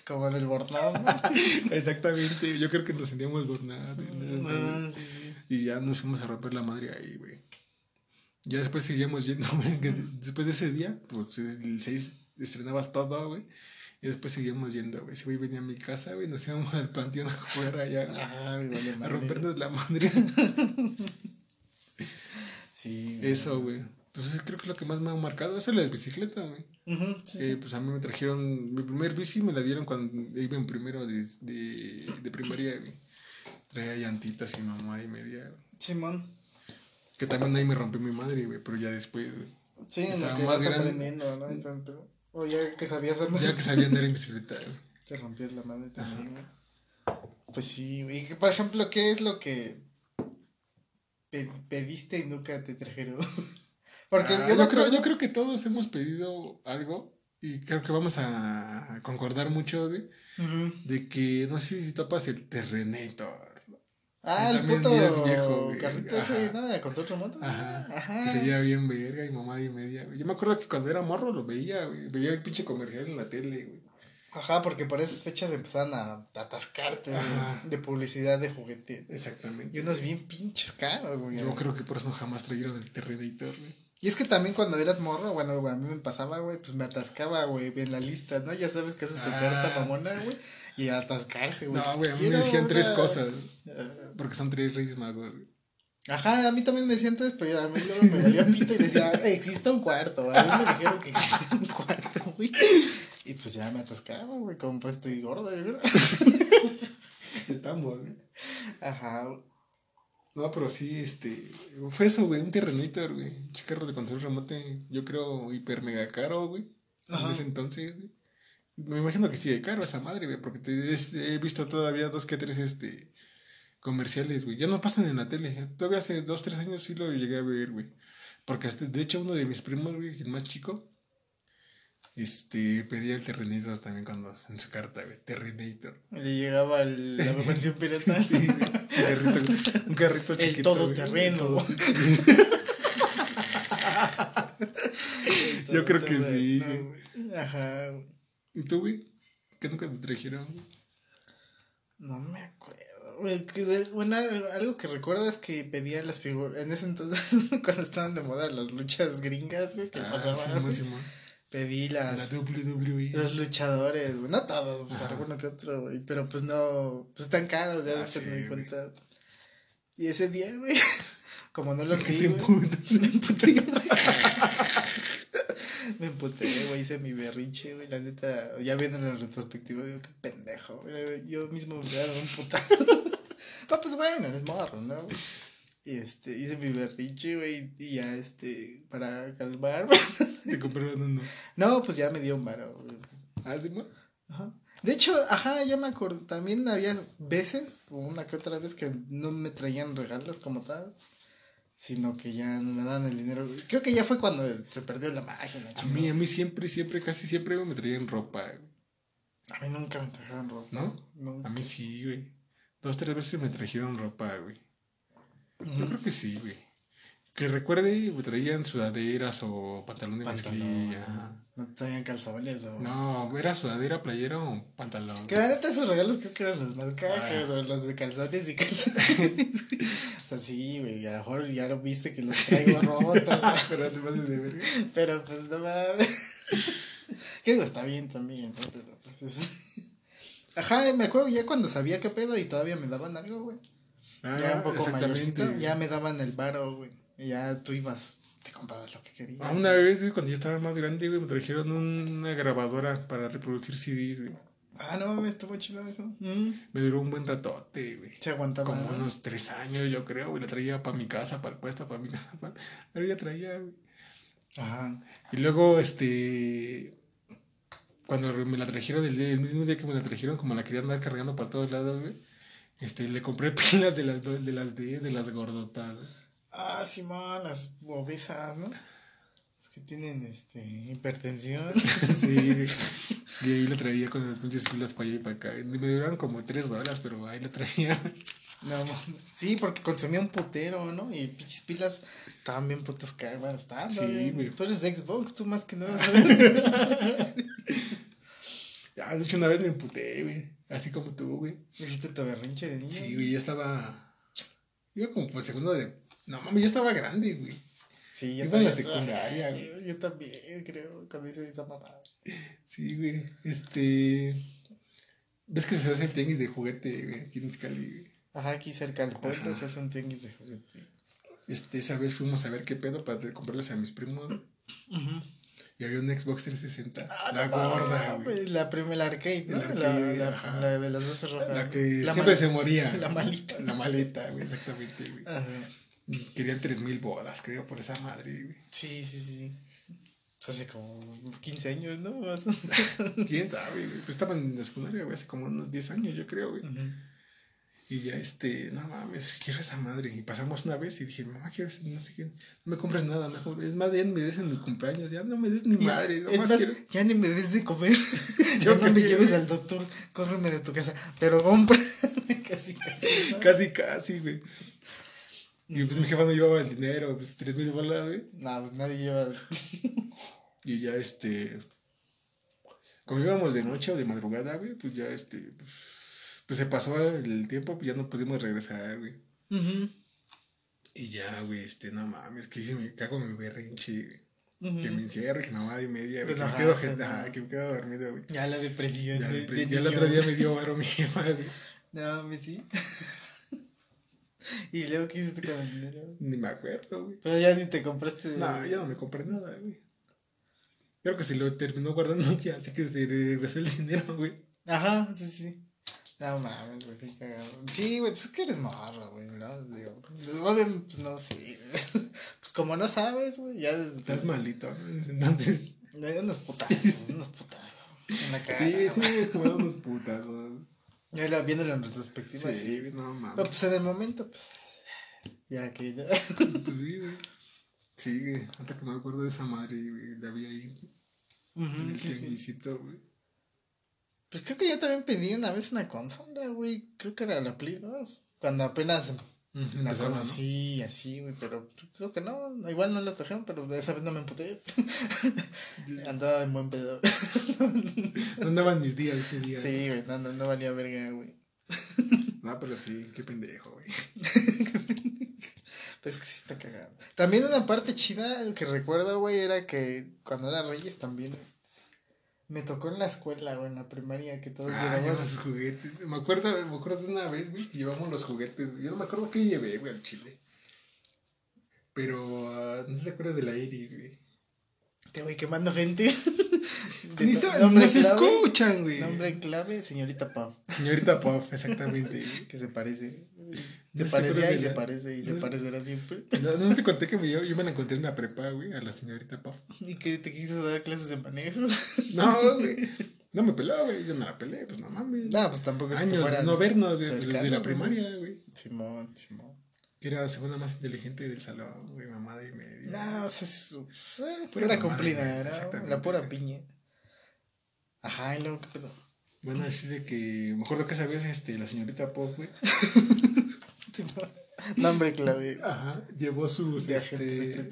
Como en el bornado, ¿no? Exactamente. Yo creo que nos sentíamos burnados. Ah, sí, sí. Y ya nos fuimos a romper la madre ahí, güey. Ya después seguíamos yendo, güey, después de ese día, pues el 6 estrenabas todo, güey. Y después seguíamos yendo, güey. Si güey venía a mi casa, güey, nos íbamos al panteón afuera allá, vale a rompernos la madre. Sí. güey. Eso, güey. Pues creo que es lo que más me ha marcado. Eso es las bicicletas, güey. Ujú, sí, Eh, sí. pues a mí me trajeron, mi primer bici me la dieron cuando iba en primero de, de, de primaria, güey. Traía llantitas y mamá y media. Simón. Que también ahí me rompió mi madre, güey, pero ya después, güey. Sí, en lo Estaba que más grande. aprendiendo, ¿no? Entonces, o ya que sabías andar. Ya que sabía andar en bicicleta, güey. Te rompías la madre también, güey. Pues sí, güey. Por ejemplo, ¿qué es lo que pediste y nunca te trajeron? Porque Ah, yo, creo, yo creo que todos hemos pedido algo y creo que vamos a concordar mucho, Ujú. de que no sé si topas el Terrenator. Ah, el puto viejo, güey. carrito ese. ¿no? De control remoto. Ajá. Ajá. Que bien verga y mamá y media. Yo me acuerdo que cuando era morro lo veía, güey. Veía el pinche comercial en la tele, güey. Ajá, porque por esas fechas empezaban a atascarte de publicidad de juguete. Exactamente. Y unos bien pinches caros, güey. Yo creo que por eso jamás trajeron el Terrenator, güey. Y es que también cuando eras morro, bueno, güey, a mí me pasaba, güey, pues me atascaba, güey, en la lista, ¿no? Ya sabes que haces tu Ah. carta mamona, güey, y atascarse, güey. No, güey, a mí me decían tres cosas. Ah, Porque son tres reyes magos, güey. Ajá, a mí también me decían tres, pero a mí luego me valía pito y decía, existe un cuarto, a mí me dijeron que existe un cuarto, güey. Y pues ya me atascaba, güey, como pues estoy gordo, güey. Estamos, güey. Ajá, No, pero sí, este. Fue eso, güey. Un Terrenator, güey. Un carro de control remoto, yo creo, hiper mega caro, güey. En ese entonces, güey. Me imagino que sí, de caro esa madre, güey. Porque te, es- he visto todavía dos que tres, este. Comerciales, güey. Ya no pasan en la tele. ¿eh? Todavía hace dos, tres años sí lo llegué a ver, güey. Porque hasta, de hecho, uno de mis primos, güey, el más chico, este, pedía el Terrenator también cuando, en su carta, güey. Terrenator. le llegaba el- la versión pirata. Sí, güey. Un carrito, un carrito El chiquito. güey. todoterreno. Yo creo que sí, no. Ajá. ¿Y tú, güey? ¿Qué nunca te trajeron? No me acuerdo, Bueno, algo que recuerdo es que pedía las figuras. En ese entonces, cuando estaban de moda las luchas gringas, güey, que Ah, pasaban. Simón, güey, pedí La las. WWE. Los luchadores, güey. No todos, pues, alguno que otro, güey. Pero pues no. Pues están caros, ya Ah, sí, me di güey. cuenta. Y ese día, güey. Como no los ¿Qué vi, güey. Me emputé. Me emputé, güey, hice mi berrinche, güey, la neta, ya viendo en retrospectiva, digo, qué pendejo, güey, yo mismo me hubiera dado un putazo. no, pues bueno, eres morro, ¿no? güey? Y este, hice mi berrinche, güey, y ya, este, para calmar, Te compraron uno. no, pues ya me dio un varo, güey. Ah, Simón. Ajá. De hecho, ajá, ya me acuerdo, también había veces, una que otra vez, que no me traían regalos como tal, sino que ya no me daban el dinero. Creo que ya fue cuando se perdió la magia, la A mí, a mí siempre, siempre, casi siempre me traían ropa, güey. A mí nunca me trajeron ropa. ¿No? Nunca. A mí sí, güey. Dos, tres veces me trajeron ropa, güey. Yo creo que sí, güey. Que recuerde, traían sudaderas o pantalón de mezclilla. No traían calzones o. No, era sudadera, playera o pantalón. Que la neta esos regalos creo que eran los más cajas, Ah. o los de calzones y calzones. o sea, sí, güey, a lo mejor ya lo viste que los traigo rotos. Pero pases de verga. pero pues no mames. que digo, está bien también, ¿no? Pero pues es- Ajá, me acuerdo ya cuando sabía qué pedo y todavía me daban algo, güey. Ah, ya un poco mayorcito, ya me daban el varo, güey. Y ya tú ibas, te comprabas lo que querías. Ah, una vez, güey, cuando yo estaba más grande, güey, me trajeron una grabadora para reproducir CDs, güey. Ah, no mames, estuvo chido eso. Mm, Me duró un buen ratote, güey. se aguantaba. Como ¿no? unos tres años, yo creo, güey. La traía para mi casa, para el puesto, para mi casa. Para... Ahora ya traía, güey. Ajá. Y luego, este. Cuando me la trajeron, el, día- el mismo día que me la trajeron, como la quería andar cargando para todos lados, güey. Este, le compré pilas de las, do- de las D, de las gordotas. güey. Ah, Simón, las obesas, ¿no? Las que tienen, este, hipertensión. Sí, güey. Y ahí la traía con las pinches pilas para allá y para acá. Me duraron como tres dólares, pero ahí la traía. no, sí, porque consumía un putero, ¿no? Y pinches pilas estaban bien putas caras. Sí, güey. Tú eres de Xbox, tú más que nada sabes. Ya, de hecho, una vez me emputé, güey. Así como tú, güey. Hiciste tu berrinche de niño. Sí, güey, yo estaba. Iba como por segundo de. No mames, ya estaba grande, güey. Sí, Iba en la secundaria, Ay, güey. Yo también, creo, cuando hice esa mamada. Sí, güey. Este. ¿Ves que se hace el tianguis de juguete, güey? Aquí en Izcali, güey. Ajá, aquí cerca del pueblo Ajá. se hace un tianguis de juguete. Este, esa vez fuimos a ver qué pedo para comprarles a mis primos. güey. Y había un Xbox 360. Ah, la no gorda, güey. La primera arcade, ¿no? La, arcade, la, de las luces rojas. La que siempre se moría. la malita. La maleta, güey, exactamente, güey. Ajá. Querían 3000 bolas, creo, por esa madre, güey. Sí, sí, sí. Pues hace como 15 años, ¿no? ¿Quién sabe, güey? Pues estaba en la secundaria, güey, hace como unos 10 años, yo creo, güey. Y ya, este, no mames, quiero esa madre. Y pasamos una vez y dije, mamá, quiero no sé qué, no me compres nada, mejor. Es más, ya no me des en mi cumpleaños, ya no me des ni madre. es más, quiero- ya ni me des de comer. Yo ya no me lleves al doctor. Córreme de tu casa. Pero compra. casi, casi. ¿no? Casi, casi, güey. Y pues mi jefa no llevaba el dinero, pues tres mil bolas, güey. No, pues nadie lleva. Y ya, este, como íbamos de noche o de madrugada, güey, pues ya, este, pues se pasó el tiempo, pues ya no pudimos regresar, güey. Ujú, Y ya, güey, este, no mames, que hice mi, cago en mi berrinche, güey. Que me encierre, que mamá y media, güey. Que me quedo, enojaste, ajá, que me quedo dormido, güey. Ya la depresión. Ya, de, de- el otro día me dio varo mi jefa, güey. No, me sí. y luego, ¿qué hiciste con el dinero? Ni me acuerdo, güey. Pero ya ni te compraste. No, ya no me compré nada, güey. Creo que se lo terminó guardando ya, así que se regresó el dinero, güey. Ajá, sí, sí. No mames, güey, qué cagado. Sí, güey, pues es que eres morro, güey, ¿no? Digo, obviamente, pues no, sí. pues como no sabes, güey, ya. Estás malito, ¿no? Entonces. Unos putazos, unos putazos. En la cara. Sí, sí, como unos putazos. Ya la- viéndolo en retrospectiva, sí. Sí, no Pero mames. pues en el momento, pues. Ya que ya. Pues sí, güey. Sí, güey. Hasta que me acuerdo de esa madre, güey. La vi ahí. En el sí, sí. Pues creo que yo también pedí una vez una consola, güey. Creo que era la Play 2. Cuando apenas la Empezaba, ¿no? conocí, así, güey. Pero creo que no. Igual no la trajeron, pero de esa vez no me emputé. Andaba en buen pedo. No andaban mis días ese día. Sí, güey, no, no, no valía verga, güey. No, pero sí, qué pendejo, güey. Pues que sí está cagado. También una parte chida que recuerdo, güey, era que cuando era Reyes también me tocó en la escuela, güey, en la primaria, que todos Ah, llegaban. llevan sus juguetes. Me acuerdo, me acuerdo de una vez, güey, que llevamos los juguetes. Yo no me acuerdo qué llevé, güey, al chile. Pero, ah, no te acuerdas de la Iris, güey. Te voy quemando gente. Ni nos escuchan, güey. Nombre clave, señorita Puff, Señorita Puff, exactamente. que se parece. No Se te parecía y se parece y se no- parecerá siempre. No, no te conté que me yo, yo me la encontré en la prepa, güey, a la señorita Puff. Y que te quiso dar clases de manejo. No, güey. No me peló, güey. Yo me la pelé, pues no mames. No, pues tampoco Años de no vernos, güey, desde cercanos, la ¿no? primaria, güey. Simón, Simón. Que era la segunda más inteligente del salón, güey, mamada y media. No, o sea, es, pues, eh, Pura cumplida, ¿no? La pura piña. Ajá, y luego, ¿qué pedo? Bueno, así de que me acuerdo que vez este, la señorita Pop, güey, Simón. Nombre clave. ajá, llevó su De este,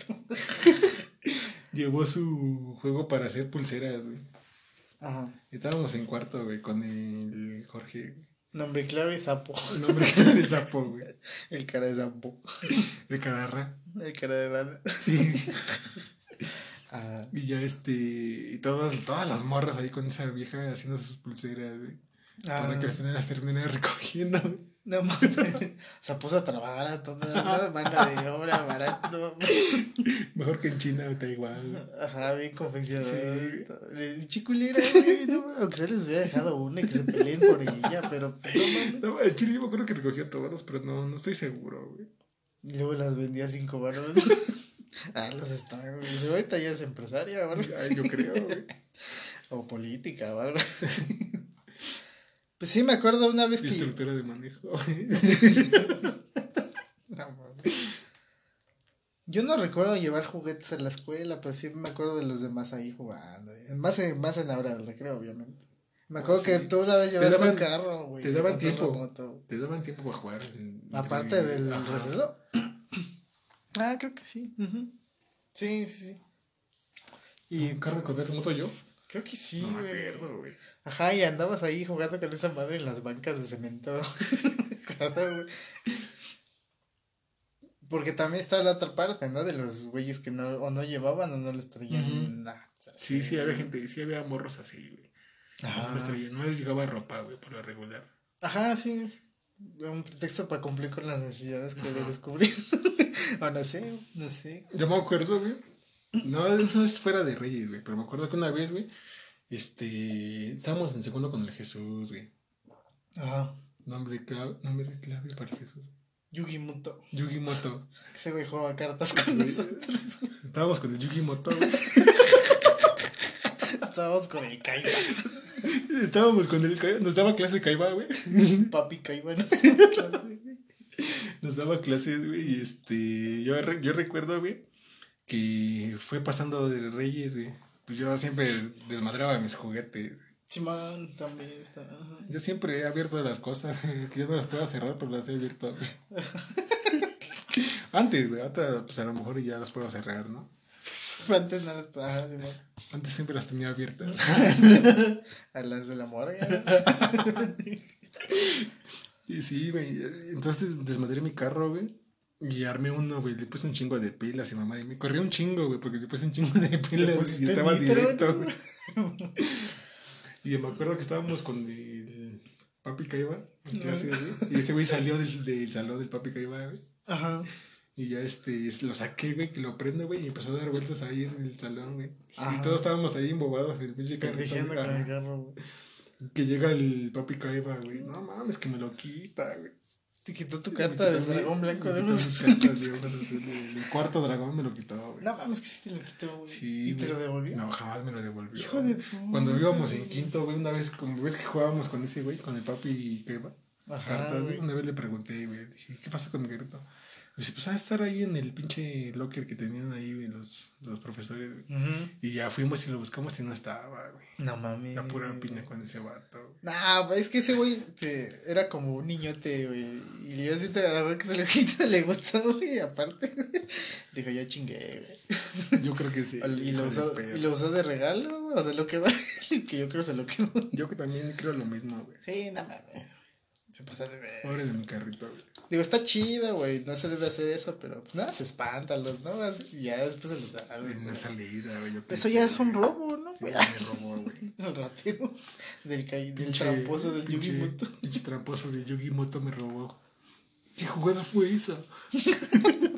llevó su juego para hacer pulseras, güey. Ajá. Estábamos en cuarto, güey, con el Jorge, güey. Nombre clave, sapo. El nombre de sapo, güey. El cara de sapo. De cararra. El cara de rana. Sí. Ah, Y ya este, y todas, todas las morras ahí con esa vieja haciendo sus pulseras, güey. Ah, Para que al final las terminen recogiendo. No mames. Se puso a trabajar a toda la mano de obra barato. Mejor que en China o Taiwán. Ajá, bien confeccionado. Sí. Chiculera. No, aunque se les hubiera dejado una y que se peleen por ella, pero no mames. No, en Chile yo me acuerdo que recogió todos, pero no, no estoy seguro, güey. Y luego las vendía a cinco baros. ah, las están, ahorita ya es empresaria algo Ay, yo creo, güey. O política así. Pues sí, me acuerdo una vez que. Estructura de manejo. No. Yo no recuerdo llevar juguetes a la escuela, pero sí me acuerdo de los demás ahí jugando. Más en, más en la hora del recreo, obviamente. Me acuerdo Ah, que tú una vez llevaste daban- un carro, güey. te daban tiempo. remoto. Te daban tiempo para jugar. en- Aparte del Ajá. receso. Ah, creo que sí. Sí, sí, sí. Y ¿Un carro de control remoto yo? creo que sí, no me güey. acuerdo, güey. Ajá, y andabas ahí jugando con esa madre en las bancas de cemento. Porque también está la otra parte, ¿no? De los güeyes que no, o no llevaban o no les traían nada. o sea, Sí, sí, había gente, sí había morros así, güey. Ajá. No les traían- no les llegaba ropa, güey, por lo regular. Ajá, sí. Un pretexto para cumplir con las necesidades que debes cubrir. o no sé, no sé. Yo me acuerdo, güey. No, eso es fuera de Reyes, güey. Pero me acuerdo que una vez, güey, este, estábamos en segundo con el Jesús, güey. Ajá. Nombre clave, nombre clave para Jesús. Yugi Muto. Yugi Moto. Ese güey jugaba cartas con nosotros. güey. Estábamos con el Yugi Moto, güey. Estábamos con el Kaiba. Estábamos con el Kaiba. Nos daba clase Kaiba, güey. Papi Kaiba, no sé. clase, güey. Nos daba clases, güey. Y este, yo, yo recuerdo, güey, que fue pasando de Reyes, güey. Pues yo siempre desmadraba mis juguetes. Simón también está. ajá. Yo siempre he abierto las cosas, que yo no las puedo cerrar, pero las he abierto. Antes, güey, ahorita, pues a lo mejor ya las puedo cerrar, ¿no? Antes nada más. Ajá, Simón. Antes siempre las tenía abiertas. A las de la morga. Y sí, güey. Entonces desmadré mi carro, güey. Y armé uno, güey. Le puse un chingo de pilas y mamá. Y me corrió un chingo, güey, porque le puse un chingo de pilas y estaba nitro, directo, güey. Y me acuerdo que estábamos con el papi Caiba en clase, güey. Y ese güey salió del, del salón del papi Caiba, güey. Ajá. Y ya este, es- lo saqué, güey, que lo prendo, güey, y empezó a dar vueltas ahí en el salón, güey. Ajá. Y todos estábamos ahí embobados en el pinche carro. Que llega el papi Caiba, güey. No mames, que me lo quita, güey. Te quitó tu carta del dragón blanco de azules. azules. El cuarto dragón me lo quitó, güey. No mames, que sí te lo quitó, güey. Sí, ¿Y te lo devolvió? No, jamás me lo devolvió. Hijo de puta. Cuando íbamos en quinto, güey, una vez, como ves que jugábamos con ese güey, con el papi Caiba. Ajá, cartas, güey. Una vez le pregunté, güey, dije, ¿qué pasa con mi carrito? Dice, pues a estar ahí en el pinche locker que tenían ahí, güey, los, los profesores, güey. Y ya fuimos y lo buscamos y no estaba, güey. No mames. La pura piña con ese vato, güey. Nah, es que ese güey te- era como un niñote, güey. Y yo siento a la güey que se lo quita, le gustó, güey. Aparte, güey. Dijo, ya chingué, güey. Yo creo que sí. y, lo usó, y lo usó de regalo, güey. O sea, lo quedó. que yo creo se lo quedó. Yo que también creo lo mismo, güey. Sí, no mames. Se pasa de ver. Pobre de mi carrito, güey. Digo, está chido, güey. No se debe hacer eso, pero pues nada, se espántalos, ¿no? Así, Y ya después se los da, güey. En la salida, güey. Eso ya es un robo, ¿no? Sí, me robó, güey. El ratero del, ca- del tramposo del pinche- Yugimoto. Pinche tramposo de Yugimoto me robó. ¿Qué jugada fue esa?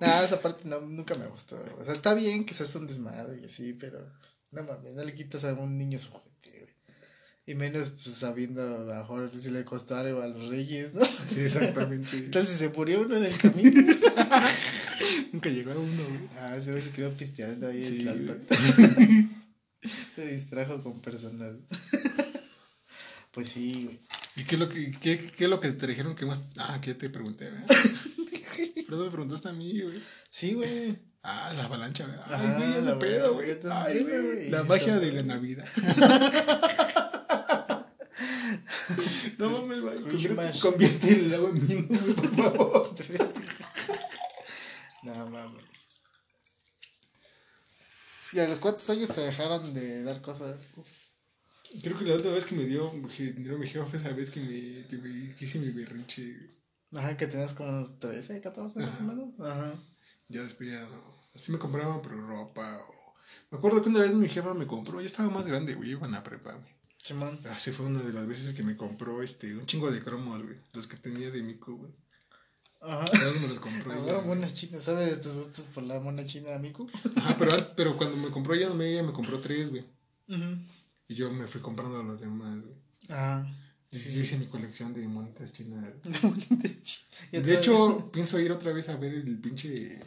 No, esa parte no, nunca me gustó. O sea, está bien que seas un desmadre y así, pero pues, no mames, no le quitas a un niño su juguete. Y menos pues, sabiendo a lo mejor si le costó algo a los reyes, ¿no? Sí, exactamente. Entonces se murió uno en el camino. Nunca llegó a uno, güey. ah, se quedó pisteando ahí Sí, en Tlalpan. Se distrajo con personas. pues sí, güey. ¿Y qué es lo que, qué, qué es lo que te dijeron que más? Ah, que te pregunté, güey. Pero me preguntaste a mí, güey. Sí, güey. Ah, la avalancha, güey. Ay, Ajá, güey, ya la pedo, güey. Ay, güey. La magia de la Navidad. no mames, güey. Convierte, convierte el agua en vino, güey, por favor. no mames. ¿Y a los cuántos años te dejaron de dar cosas? Creo que la otra vez que me dio que dinero mi jefa fue esa vez que me, que me que hice mi berrinche. Ajá, que tenías como 13, 14 más o Ajá. menos. Ajá. Ya después ya no. Así me compraban, pero ropa. O... Me acuerdo que una vez mi jefa me compró, ya estaba más grande, güey, iban a prepa, güey. Simón. Así fue una de las veces que me compró este, un chingo de cromos, güey. Los que tenía de Miku, güey. Ajá. Todos me los compró. Ah, bueno, monas chinas, ¿sabes de tus gustos por la mona china, amigo? Ajá, pero, pero cuando me compró ella, ella me compró tres, güey. Ajá. Y yo me fui comprando los demás, güey. Ah. Y Sí, hice mi colección de monitas chinas. De china. De hecho, pienso ir otra vez a ver el pinche.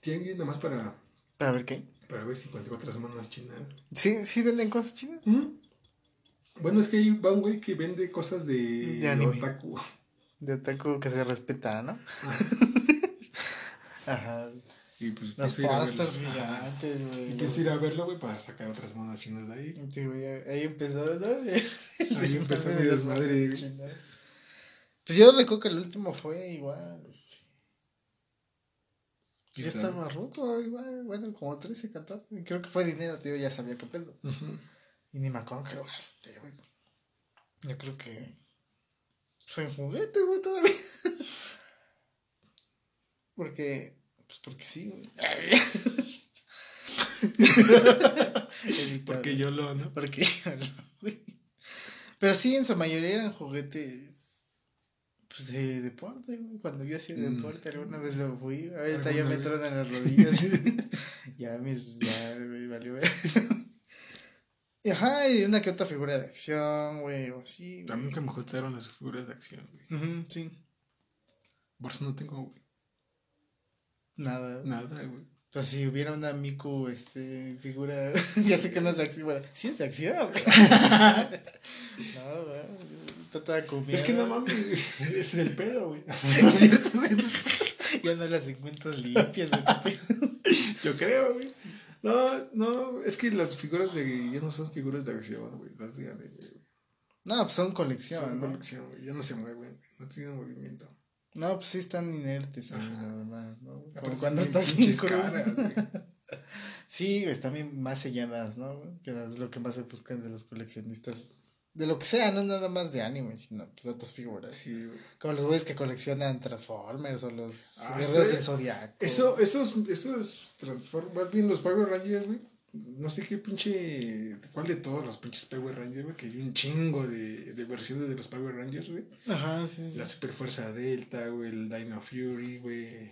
Tianguis, nada más para, A ver qué. Para ver si encuentro otras monas chinas. ¿Sí, sí venden cosas chinas? ¿Mm? Bueno, es que hay va un güey que vende cosas de, De anime. otaku. De otaku que se respeta, ¿no? Ah, Ajá. y pues verlo. pósters Ajá. gigantes, güey. Y pienso ir a verlo, güey, para sacar otras monas chinas de ahí. Sí, güey, ahí empezó, ¿no? Ahí empezó mi desmadre, güey. Pues yo recuerdo que el último fue igual, este. Pues ya ¿Quién sabe? estaba ruco, igual, bueno, como 13, 14. Creo que fue dinero, tío, ya sabía qué pedo. Y ni me acuerdo que lo gasté, güey. Yo creo que. Pues en juguete, güey, todavía. Porque, pues porque sí, güey. Porque yo lo, ¿no? Porque yo lo, güey. Pero sí, en su mayoría eran juguetes, pues de deporte, güey. Cuando yo hacía Mm. deporte, alguna vez lo fui. Ahorita ya ¿Alguna me tronan las rodillas. ya mis, ya, güey, valió ver. Y Ajá, y una que otra figura de acción, güey, o así. A mí güey. nunca me gustaron las figuras de acción, güey. Ujú, sí, Por eso no tengo, güey. nada. Nada, güey. Pues si hubiera una Miku, este, figura, ya sé que no es de acción, bueno, sí es de acción, está toda comida. Es que no mames, es el pedo, güey. Ya no las encuentras limpias, güey. Yo creo, güey. No, no, es que las figuras de ya no son figuras de acción, güey. Las de güey. No, pues son colección, Son ¿no? colección, güey. Ya no se mueven, no tienen movimiento. No, pues sí están inertes ahí nada más, ¿no? Como Aparte cuando estás crudo. caras, güey. Sí, güey, están bien más selladas, ¿no? Pero es lo que más se buscan de los coleccionistas. De lo que sea, no nada más de anime, sino pues otras figuras. Sí, güey. Como los güeyes que coleccionan Transformers o los Ah, guerreros sí. del Zodiaco. Eso, esos, esos transform, más bien los Power Rangers, güey. No sé qué pinche. ¿Cuál de todos los pinches Power Rangers, güey? Que hay un chingo de, de versiones de los Power Rangers, güey. Ajá, sí, sí. La Super Fuerza Delta, güey. El Dino Fury, güey.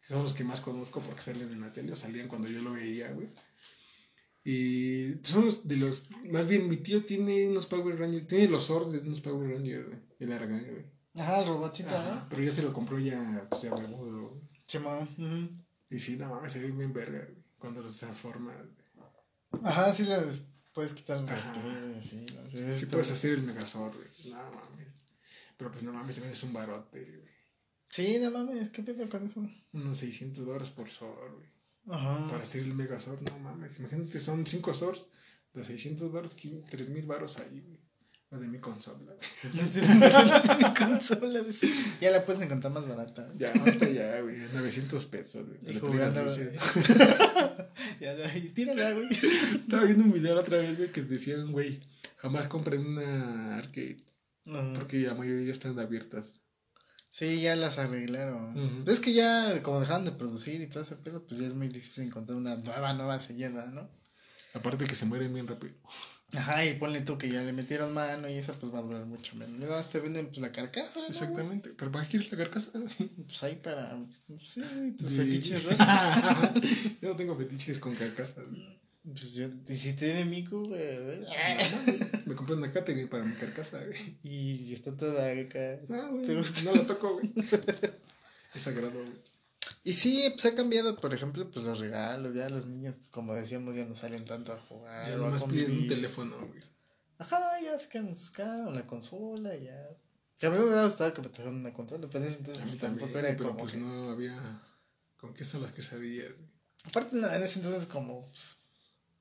Son los que más conozco porque salen en la tele o salían cuando yo lo veía, güey. Y son los de los. Más bien, mi tío tiene unos Power Rangers. Tiene los Zords de unos Power Rangers, güey. El Aragán, güey. Ajá, el Ajá, ¿no? Pero ya se lo compró ya, pues ya huevudo, güey. Simón. Y sí, no mames, se ve bien verga, güey, Cuando los transforma. güey. Ajá, sí les puedes quitar el Ajá. respiro, sí, no sé. Sí puedes hacer el Megazord, güey. No mames. Pero pues no mames, también es un barote, güey. Sí, no mames, ¿qué pedo con eso? Unos 600 dólares por Zord, güey. Ajá. Para hacer el Megazord, no mames. Imagínate, son 5 Zords de 600 baros, 3000 baros ahí, güey. Los de mi consola, te- no tiene consola. Ya la puedes encontrar más barata. Ya, ahorita ya, güey. 900 pesos, güey. Te lo güey. Ya, ya, tírala, güey. Estaba viendo un video la otra vez, güey, que decían, güey, jamás compren una arcade. Ajá. Porque la mayoría están abiertas. Sí, ya las arreglaron. Ujú. Es que ya, como dejaron de producir y todo ese pedo, pues ya es muy difícil encontrar una nueva, nueva sellada, ¿no? Aparte que se mueren bien rápido. Ajá, y ponle tú que ya le metieron mano y esa pues va a durar mucho menos. Y nada te venden pues la carcasa, ¿no? Exactamente. ¿Pero para qué quieres la carcasa? Pues ahí para, sí, tus Sí. fetiches raros. Yo no tengo fetiches con carcasas. Pues yo, y si tiene mico, güey, compré una catering para mi carcasa, güey. y está toda acá. No, güey. ¿Te gusta? No la toco, güey. Es sagrado, güey. Y sí, pues ha cambiado, por ejemplo, pues los regalos, ya los niños, como decíamos, ya no salen tanto a jugar. Ya nomás piden un teléfono, güey. Ajá, ya se quedan en sus casas, o la consola, ya. Que a mí me hubiera gustado que me trajeran una consola, pero entonces pues, también, tampoco era pero como pues que- no había... ¿Con qué son las quesadillas, güey? Aparte, no, en ese entonces como pues,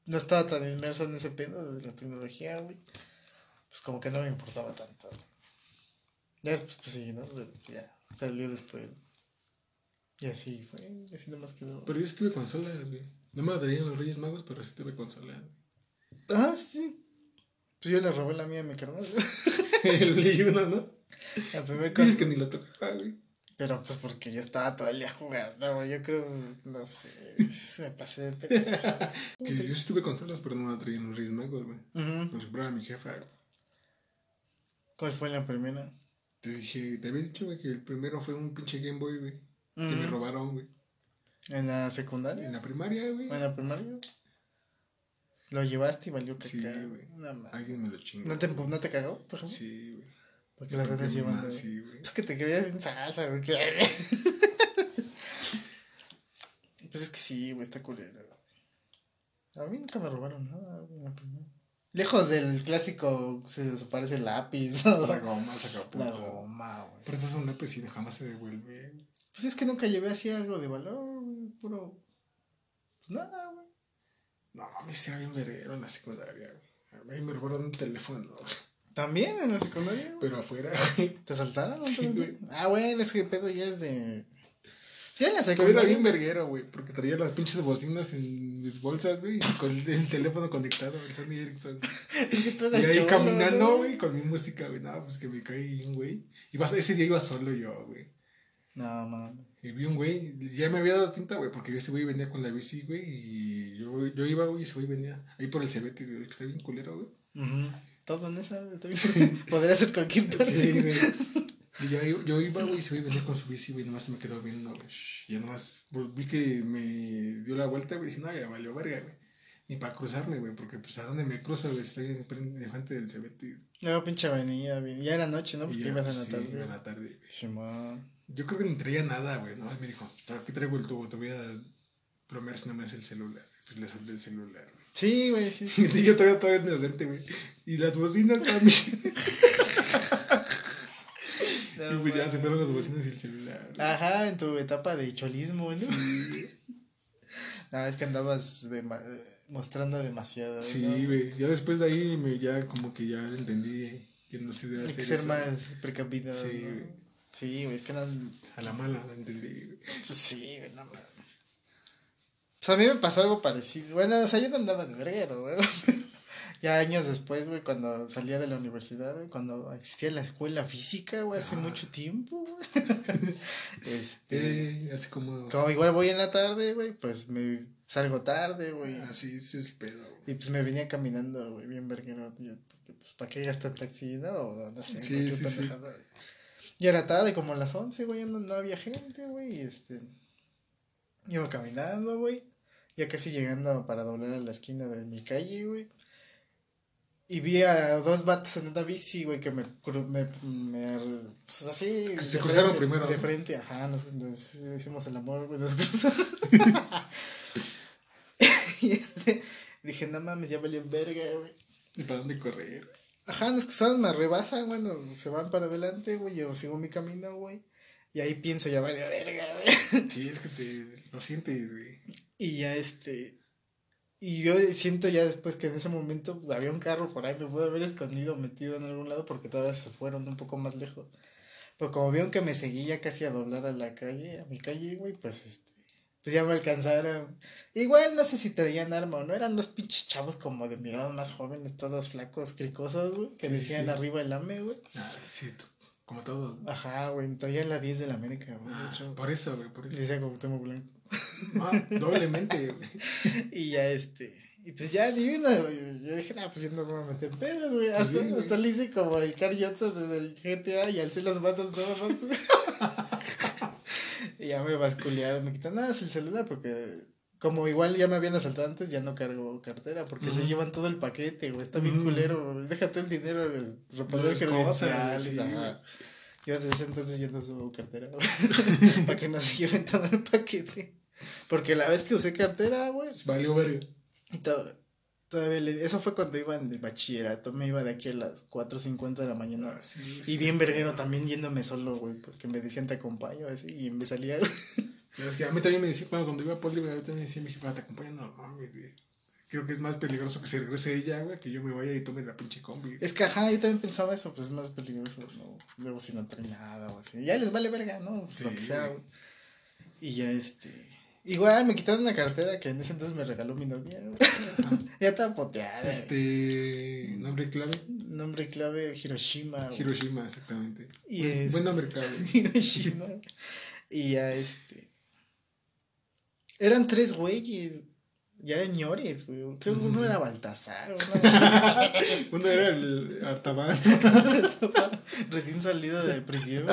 no estaba tan inmerso en ese pedo de la tecnología, güey. Pues como que no me importaba tanto. Ya después, pues sí, ¿no? Ya, salió después. Y así fue, y así nomás quedó. Pero yo sí tuve consolas, güey. No me la traían los Reyes Magos, pero sí tuve consola. Ah, sí. Pues yo le robé la mía a mi carnal. El 1, ¿no? La primera Dices cosa. que ni la tocaba, güey. Pero pues porque yo estaba todo el día jugando, güey. Yo creo, no sé. Me pasé de. Que yo sí tuve consolas, pero no me traían los Reyes Magos, güey. Los compraba mi jefa. güey. ¿Cuál fue la primera? Te dije, te había dicho, güey, que el primero fue un pinche Game Boy, güey. Que me robaron, güey. ¿En la secundaria? En la primaria, güey. ¿O en la primaria? Lo llevaste y valió caca. Sí, güey. No. Alguien me lo chingó. ¿No te, ¿No te cagó? Sí, güey. Porque las andas llevando. Sí, güey. Es que te creías bien salsa, güey. pues es que sí, güey, está culero. güey. A mí nunca me robaron nada, güey. en la primera. Lejos del clásico se desaparece el lápiz La goma, sacapunta. la goma, güey. Pero estas son lápiz y jamás se devuelve. Pues es que nunca llevé así algo de valor, güey. Puro. pues Nada, güey. No, mames, era bien verero en la secundaria, güey. A mí me robaron un teléfono, güey. ¿También en la secundaria? güey? Pero afuera, güey. ¿Te saltaron? Sí, güey. Ah, bueno, es que el pedo ya es de. Sí, en la Pero era secundaria. bien verguero, güey, porque traía las pinches bocinas en mis bolsas, güey, y con el teléfono conectado, el Sony Ericsson. Y ahí caminando, güey, con mi música, güey, no, pues que me caí bien, güey. Y ese día iba solo yo, güey. No, mames. Y vi un güey, ya me había dado tinta, güey, porque ese güey venía con la bici, güey, y yo, yo iba, güey, y ese güey venía ahí por el Cebetis, güey, que está bien culero, güey. Ujú. Todo en esa, güey. Podría ser cualquier parte. Sí, güey. Y yo, yo iba, güey, güey venía con su bici, güey, nomás se me quedó viendo, güey. Y ya nomás pues, vi que me dio la vuelta, güey, dije, no, ya valió verga, güey. Ni para cruzarme, güey, porque pues a dónde me cruzo, güey, estoy en de frente del Cebetis. No, pinche avenida, bien. Ya era noche, ¿no? Porque ya, ibas a pues, la sí, tarde. iba en la tarde, güey. Simón. Yo creo que no traía nada, güey. Nomás me dijo, aquí traigo el tubo, te voy a plomear si no me el celular. Pues le solté el celular, güey. Sí, güey, sí. sí. Y yo todavía todavía inocente, güey. Y las bocinas también. No, y pues ya se fueron las bocinas y el celular. Ajá, en tu etapa de cholismo, ¿no? Sí, No, es que andabas mostrando demasiado. sí, güey. Ya después de ahí me, ya como que ya entendí que no se debe Hay hacer que ser eso. más precavido. Sí, ¿no? güey. Sí, güey, es que no. A la mala la entendí, güey. Pues sí, güey, no mames. Pues a mí me pasó algo parecido. Bueno, o sea, yo no andaba de verguero, güey. Ya años después, güey, cuando salía de la universidad, güey, cuando existía la escuela física, güey, hace Ah. mucho tiempo, güey. este. Eh, así como... Como igual voy en la tarde, güey, pues me salgo tarde, güey. Así ese es el pedo, güey. Y pues me venía caminando, güey, bien verguero. Porque, pues, ¿para qué gastar taxi, no? O no sé, Sí, sí, sí. Y era tarde, como a las 11, güey, no, no había gente, güey, y este... Iba caminando, güey, ya casi llegando para doblar a la esquina de mi calle, güey. Y vi a dos vatos en una bici, güey, que me... me, me pues así... Se cruzaron frente, primero, De ¿no? frente, ajá, nos, nos hicimos el amor, güey, nos cruzamos. y este... Dije, no mames, ya valió verga, güey. ¿Y para dónde correr? Ajá, los cruzados me rebasan, bueno, se van para adelante, güey, yo sigo mi camino, güey. Y ahí pienso, ya vale verga, güey. Sí, es que te lo sientes, güey. Y ya este. Y yo siento ya después que en ese momento pues, había un carro por ahí, me pude haber escondido, metido en algún lado porque todavía se fueron un poco más lejos. Pero como vieron que me seguía casi a doblar a la calle, a mi calle, güey, pues este. Pues ya me alcanzaron. Igual no sé si traían arma o no, eran dos pinches chavos como de mi edad más jóvenes, todos flacos, cricosos, güey, que Sí, decían sí. arriba el AME, güey. Ah, sí, como todo. Ajá, güey, traía la 10 de la América, güey, Ah, por eso, güey, por eso. Decía Cuauhtémoc Blanco. Ah, doblemente, güey. Y ya este. Y pues ya, yo, no, yo dije, nah, pues yo no me voy a meter en pedos, güey. Hasta, Sí, hasta le hice como el Car Johnson del GTA y alcé las manos nada más, y ya me basculearon, me quitan nada, es el celular porque. Como igual ya me habían asaltado antes, ya no cargo cartera, porque se llevan todo el paquete, güey. Está bien Ujú. culero, güey. Déjate el dinero, cosas, credenciales, sí. Yo desde entonces ya no uso cartera, güey. Para que no se lleven todo el paquete. Porque la vez que usé cartera, güey, Valió verga. y to- todavía le- eso fue cuando iba en el bachillerato, me iba de aquí a las 4.50 de la mañana. Ah, sí, Y sí. bien verguero también yéndome solo, güey, porque me decían te acompaño, así, y me salía, Pero es que a mí también me decía, bueno, cuando iba a Poli, güey, también me decía, mi jefa, te acompaña, no mames, güey. Creo que es más peligroso que se regrese ella, güey, que yo me vaya y tome la pinche combi. Es que, ajá, yo también pensaba eso, pues es más peligroso, ¿no? Luego si no trae nada o así. Ya les vale verga, ¿no? Pues, lo Sí, que sea, güey. Y ya, este... Igual me quitaron una cartera que en ese entonces me regaló mi novia, ya estaba poteada. Este. Nombre clave. Nombre clave, Hiroshima, güey. Hiroshima, exactamente. Y Buen- es- Buen nombre clave. Hiroshima. Y ya este. Eran tres güeyes. Ya ñores, güey. Creo que uno era Baltasar. uno- Uno era el Artaban. Recién salido de prisión.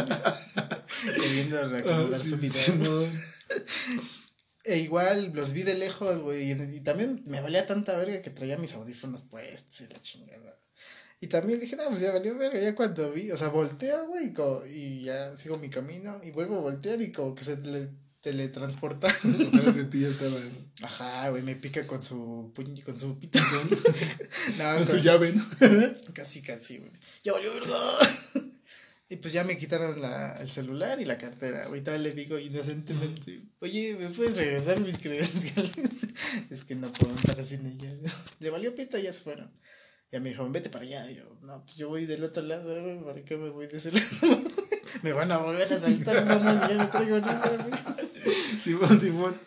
Queriendo reacomodar Ah, sí, su vida. Simón. E igual los vi de lejos, güey. Y, y también me valía tanta verga que traía mis audífonos puestos y la chingada. Y también dije, no, pues ya valió verga. Ya cuando vi, o sea, volteo, güey, y, ya sigo mi camino. Y vuelvo a voltear y como que se tele- teletransporta. Atrás de ti ya estaba Ajá, güey, me pica con su puñ, con su pito. no, con con- su llave, ¿no? Casi, casi, güey. Ya valió verga. Y pues ya me quitaron la, el celular y la cartera. Todavía le digo inocentemente, oye, ¿me puedes regresar mis credenciales? es que no puedo estar sin ella. Le valió pita y ya se fueron. Ya me dijo, vete para allá. Y yo, no, pues yo voy del otro lado. ¿Para qué me voy de ese lado? me van a volver a saltar, mamá, ya no traigo nada. Simón, Simón.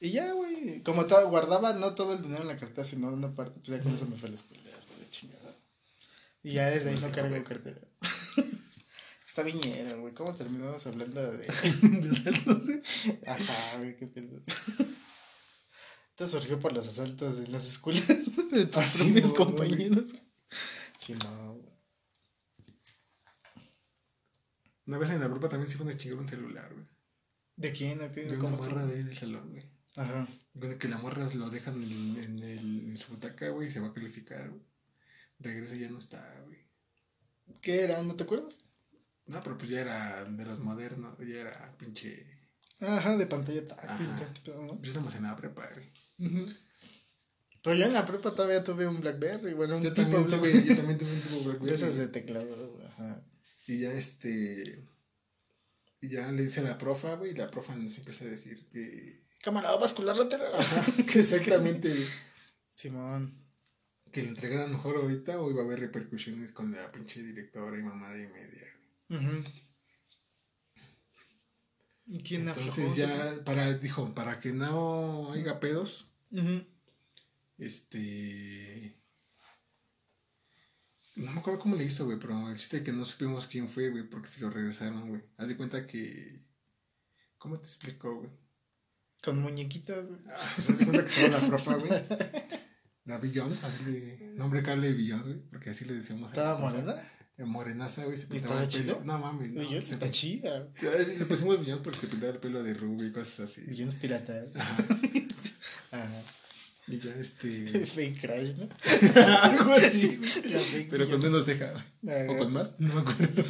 Y ya, güey. Como todo, guardaba no todo el dinero en la cartera, sino una parte, pues ya con eso me fue a la escuela, güey, de chingada. Y ya desde ahí no cargo cartera. Está viñera, güey. ¿Cómo terminamos hablando de. De asaltos, güey. Ajá, güey, qué pedo. Esto surgió por los asaltos en las escuelas de tus Ah, sí, no, compañeros. Sí, no, güey. Una vez en la prepa también se fue una chingada un celular, güey. ¿De quién o qué? De una ¿Cómo morra de del salón, güey. Ajá. Bueno, que la morra lo dejan en, en, el, en su butaca, güey, y se va a calificar, güey. Regresa y ya no está, güey. ¿Qué era? ¿No te acuerdas? No, pero pues ya era de los modernos, ya era pinche. Ajá, de pantalla táctil. Ajá. ¿no? Pues estamos en la prepa, güey. Pero yo en la prepa todavía tuve un Blackberry, bueno, un Yo tipo también, Blackberry. tuve, yo también tuve un tipo De Blackberry. esas de teclado, güey, ajá. Y ya este. Y ya le dice a la profa, güey, y la profa nos empieza a decir que. Cámara vascular lateral. que exactamente. Simón. que le entregaran mejor ahorita o iba a haber repercusiones con la pinche directora y mamada y media. Ujú. ¿Y quién Entonces aflojó? ya, para, dijo, para que no haya pedos, Ujú. este... No me acuerdo cómo le hizo, güey, pero el chiste es que no supimos quién fue, güey, porque se lo regresaron, güey. Haz de cuenta que... ¿Cómo te explicó, güey? Con muñequitas, güey. Ah, haz de cuenta que estaba la profa, güey. La Billions, así de... Nombre cable de Billions, güey, porque así le decíamos. ¿Estaba profa. morena? Eh, Morenaza, güey, se ¿Y pintaba el pelo. chida? No mames, no. Se está chida. Ya, Le pusimos Billions porque se pintaba el pelo de rubio y cosas así. Billions pirata. Ajá. Y ya este. Fake crash, ¿no? Algo así, Pero con menos deja. Ajá. ¿O con más? No me acuerdo.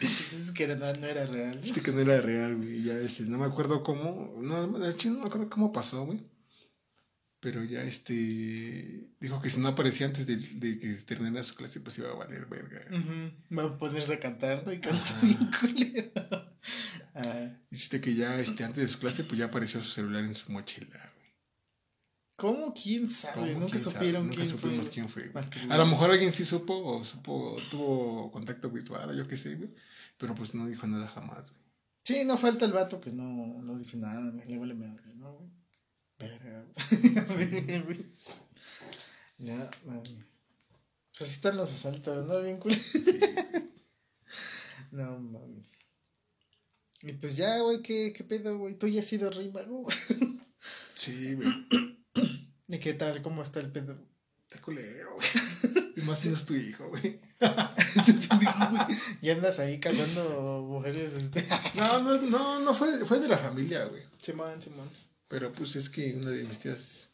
Es que no, no era real. Este que no era real, güey. Ya este, no me acuerdo cómo. No, no me acuerdo cómo pasó, güey. Pero ya este. Dijo que si no aparecía antes de, de que terminara su clase, pues iba a valer verga. Va a ponerse a cantar, ¿no? Y canta Ajá. bien culero. Ah. Y chiste que ya este, antes de su clase, pues ya apareció su celular en su mochila, güey. ¿Cómo? ¿Quién sabe? ¿Cómo? Nunca ¿Quién sabe? supieron Nunca quién supimos fue. quién fue. güey. A lo mejor alguien sí supo o supo, tuvo contacto visual o yo qué sé, güey. Pero pues no dijo nada jamás, güey. Sí, no falta el vato que no, no dice nada, le vale madre, ¿no? güey? Verga. Ya, mames. Pues así están los asaltos, ¿no? Bien cool. no mames. Y pues ya, güey, ¿qué, qué pedo, güey? Tú ya has sido rey mago, güey. Sí, güey. ¿Y qué tal? ¿Cómo está el pedo? Está culero, güey. Y más si no es tu hijo, güey. Este güey. Y andas ahí cazando mujeres, este. No, no, no, no fue, fue de la familia, güey. Simón, Simón. Pero pues es que una de mis tías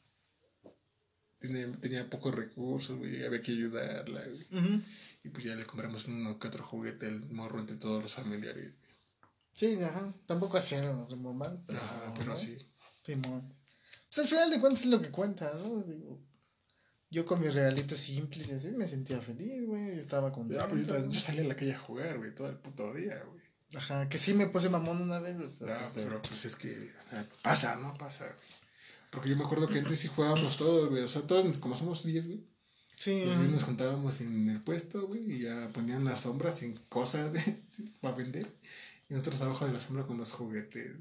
tiene- tenía pocos recursos, güey. Había que ayudarla, güey. Ujú. Y pues ya le compramos uno que otro juguete al morro entre todos los familiares. Sí, ajá. Tampoco hacían remomán, pero. Ajá, pero ¿no? sí. Simón. Pues al final de cuentas es lo que cuenta, ¿no? Digo, yo con mis regalitos simples y así me sentía feliz, güey. Estaba contento. Ya, pero yo, yo salí a la calle a jugar, güey, todo el puto día, güey. Ajá, que sí me puse mamón una vez. Pero, Ya, pues, pero pues es que sea, pasa, ¿no? Pasa. Porque yo me acuerdo que antes sí jugábamos todos, güey. O sea, todos, como somos 10, güey. sí, Pues nos juntábamos en el puesto, güey, y ya ponían las sombras sin cosas, sí, para vender. Y nosotros abajo de la sombra con los juguetes,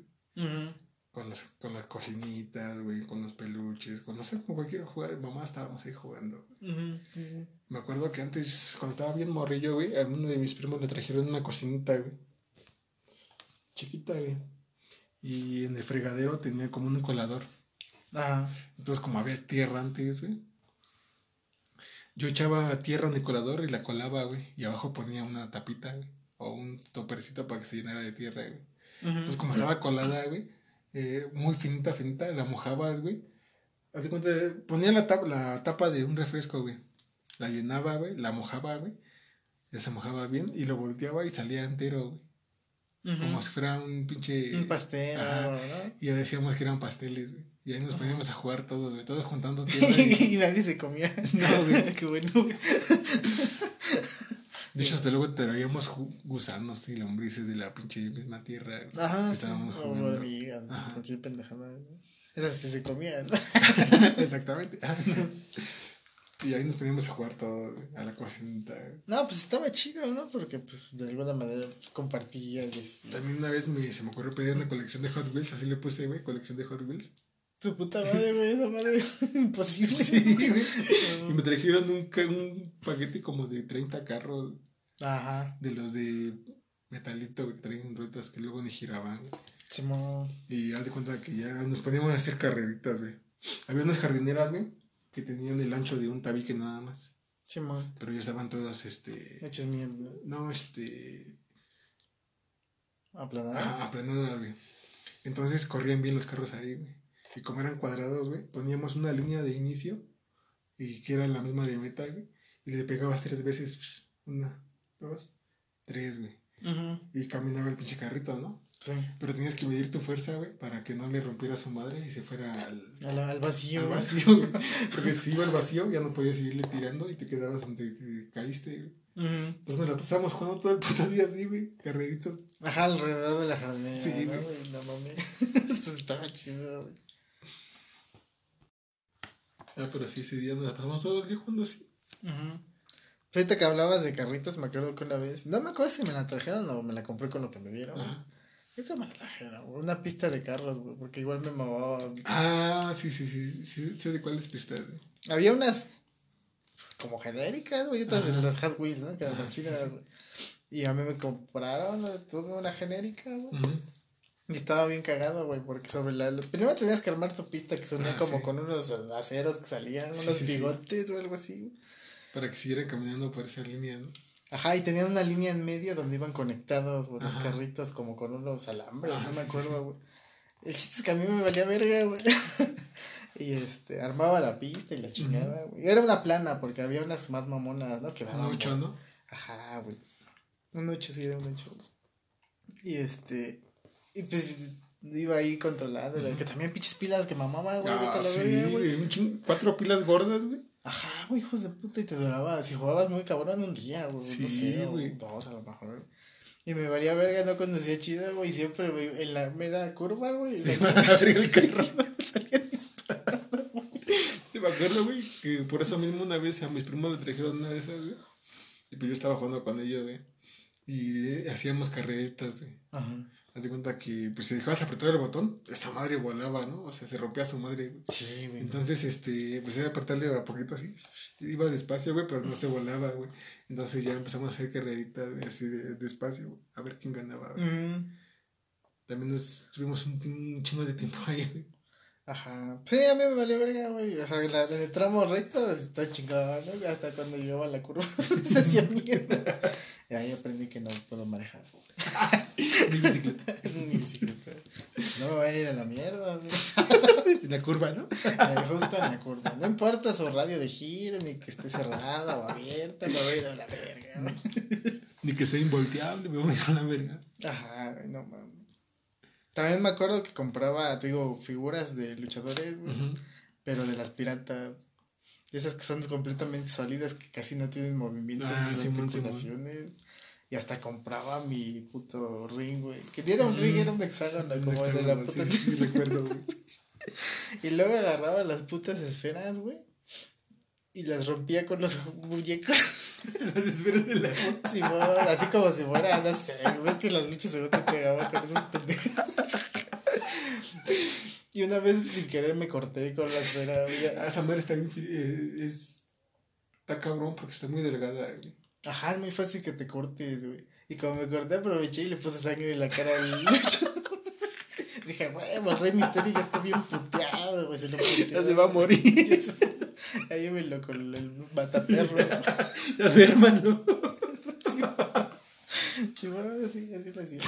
con las, con las cocinitas, güey, con los peluches, con no sé, con cualquier juguete. Mamá estábamos ahí jugando. Sí, sí. Me acuerdo que antes, cuando estaba bien morrillo, güey, a uno de mis primos le trajeron una cocinita, güey. Chiquita, güey. Y en el fregadero tenía como un colador. Ajá. Entonces, como había tierra antes, güey. Yo echaba tierra en el colador y la colaba, güey. Y abajo ponía una tapita, güey. O un topercito para que se llenara de tierra, güey. Entonces, como estaba colada, güey. eh, muy finita, finita, la mojabas, güey. Haz cuenta, ponía la tapa, la tapa de un refresco, güey. La llenaba, güey. La mojaba, güey. Ya se mojaba bien. Y lo volteaba y salía entero, güey. Como si fuera un pinche. Un pastel, Ajá. ¿no? Y ya decíamos que eran pasteles, güey. Y ahí nos poníamos a jugar todos, güey. Todos juntando tierra. y- y nadie se comía. No, güey. Qué bueno, güey. De hecho, hasta luego traíamos gusanos y lombrices de la pinche misma tierra. güey, Ajá, que sí, estábamos o jugando. hormigas, cualquier pendejada. Esas sí se comían, ¿no? Exactamente. Y ahí nos poníamos a jugar todo, a la cocinita, güey. No, pues estaba chido, ¿no? Porque, pues, de alguna manera, pues, compartías. y. También una vez me, se me ocurrió pedir una colección de Hot Wheels, así le puse, güey, colección de Hot Wheels. Tu puta madre, güey, esa madre imposible. Sí, güey. Y me trajeron un, paquete como de 30 carros Ajá. de los de metalito, güey, que traían ruedas que luego ni giraban. Simón. Y haz de cuenta que ya nos poníamos a hacer carreritas, güey. Había unas jardineras, güey, que tenían el ancho de un tabique nada más. Simón. Pero ya estaban todas, este... Hechas mierda. No, este... Aplanadas. Ajá, aplanadas, güey. Entonces corrían bien los carros ahí, güey. Y como eran cuadrados, güey, poníamos una línea de inicio y que era la misma de meta, güey. Y le pegabas tres veces. Una, dos, tres, güey. Ujú. Y caminaba el pinche carrito, ¿no? Sí. Pero tenías que medir tu fuerza, güey, para que no le rompiera a su madre y se fuera al, Al, al vacío. al güey. vacío, güey. Porque si iba al vacío, ya no podías seguirle tirando y te quedabas donde te caíste, güey. Entonces nos la pasamos jugando todo el puto día así, güey. Carreritos. Ajá, alrededor de la jardinera. Sí, ¿no, güey. No mames. pues estaba chido, güey. Ah, pero sí, ese día nos la pasamos todo el día jugando así. Ujú. Ahorita que hablabas de carritos, me acuerdo que una vez. No me acuerdo si me la trajeron o me la compré con lo que me dieron. Ajá. La trajeron, güey. Una pista de carros, güey. Porque igual me mamaba. Ah, sí, sí, sí, sí, sé de cuáles pistas. Había unas pues, como genéricas, güey, otras de las Hot Wheels, ¿no? Que eran Ajá, las chidas, güey. Y a mí me compraron, tuve una genérica, güey. Y estaba bien cagado, güey, porque sobre la... Primero tenías que armar tu pista que sonía Ah, como sí. con unos aceros que salían, Sí, unos sí, bigotes o algo así. güey. Para que siguieran caminando por esa línea, ¿no? Ajá, y tenían una línea en medio donde iban conectados, güey, los carritos como con unos alambres, Ah, no me acuerdo, güey. El chiste es que a mí me valía verga, güey. y este, armaba la pista y la chingada, güey. Era una plana porque había unas más mamonas, ¿no? Que daban Mucho, por- ¿no? Ajá, güey. Un 8 sí era un 8. Y este. Y pues iba ahí controlando. Ujú. Que también pinches pilas que mamaba, güey. Ah, sí, güey. un Cuatro pilas gordas, güey. Ajá, hijos de puta. Y te duraba. Si jugabas muy cabrón un día, güey. no Sí, sé, güey. Dos a lo mejor. Y me valía verga, no conducía chido, güey. Siempre, güey, en la mera curva, güey. Se salía- el carro. salía disparando, güey. Me acuerdo, güey, que por eso mismo una vez a mis primos le trajeron una de esas, güey. Y pues yo estaba jugando con ellos, güey. Y eh, hacíamos carretas, güey. Ajá. Haz de cuenta que, pues, si dejabas apretar el botón, esta madre volaba, ¿no? O sea, se rompía su madre, güey. Sí, güey. Entonces, este, pues era apretarle a poquito así. Iba despacio, güey, pero no se volaba, güey. Entonces ya empezamos a hacer carreritas, así de, despacio, a ver quién ganaba, güey. Ujú. También nos tuvimos un, un chingo de tiempo ahí, güey. Ajá. Sí, a mí me valió verga, güey. O sea, en, la, en el tramo recto está chingado, ¿no? Hasta cuando llegaba a la curva se hacía mierda. Y ahí aprendí que no puedo manejar. Mi bicicleta. Mi bicicleta. Pues no me voy a ir a la mierda. En la curva, ¿no? Eh, Justo en la curva. No importa su radio de giro, ni que esté cerrada o abierta, me voy a ir a la verga. Ni que sea involteable, me voy a ir a la verga. Ajá, no mames. También me acuerdo que compraba, te digo, figuras de luchadores, güey. Pero de las piratas. Esas que son completamente sólidas, que casi no tienen movimiento Ah, Simón. articulaciones. Y hasta compraba mi puto ring, güey. Que era un ring, Mm. era un hexágono, Un como el de la hexágono, puta. Sí, sí, recuerdo, güey. Y luego agarraba las putas esferas, güey. Y las rompía con los muñecos. Las esferas de la Simón, así como si fuera, no sé, ves que las luchas se pegaban con esos pendejos. Y una vez sin querer me corté con la esfera, güey. Ah, Esa madre está bien. eh, es, está cabrón porque está muy delgada, güey. Ajá, es muy fácil que te cortes, güey. Y como me corté, aproveché y le puse sangre en la cara al lucho. Dije, huevo, el Rey Misterio ya está bien puteado, güey. Se lo puteó. Ya se va a morir. Ahí me lo con el mataperros. Ya se hermano. Va. Sí, así, así lo hacía.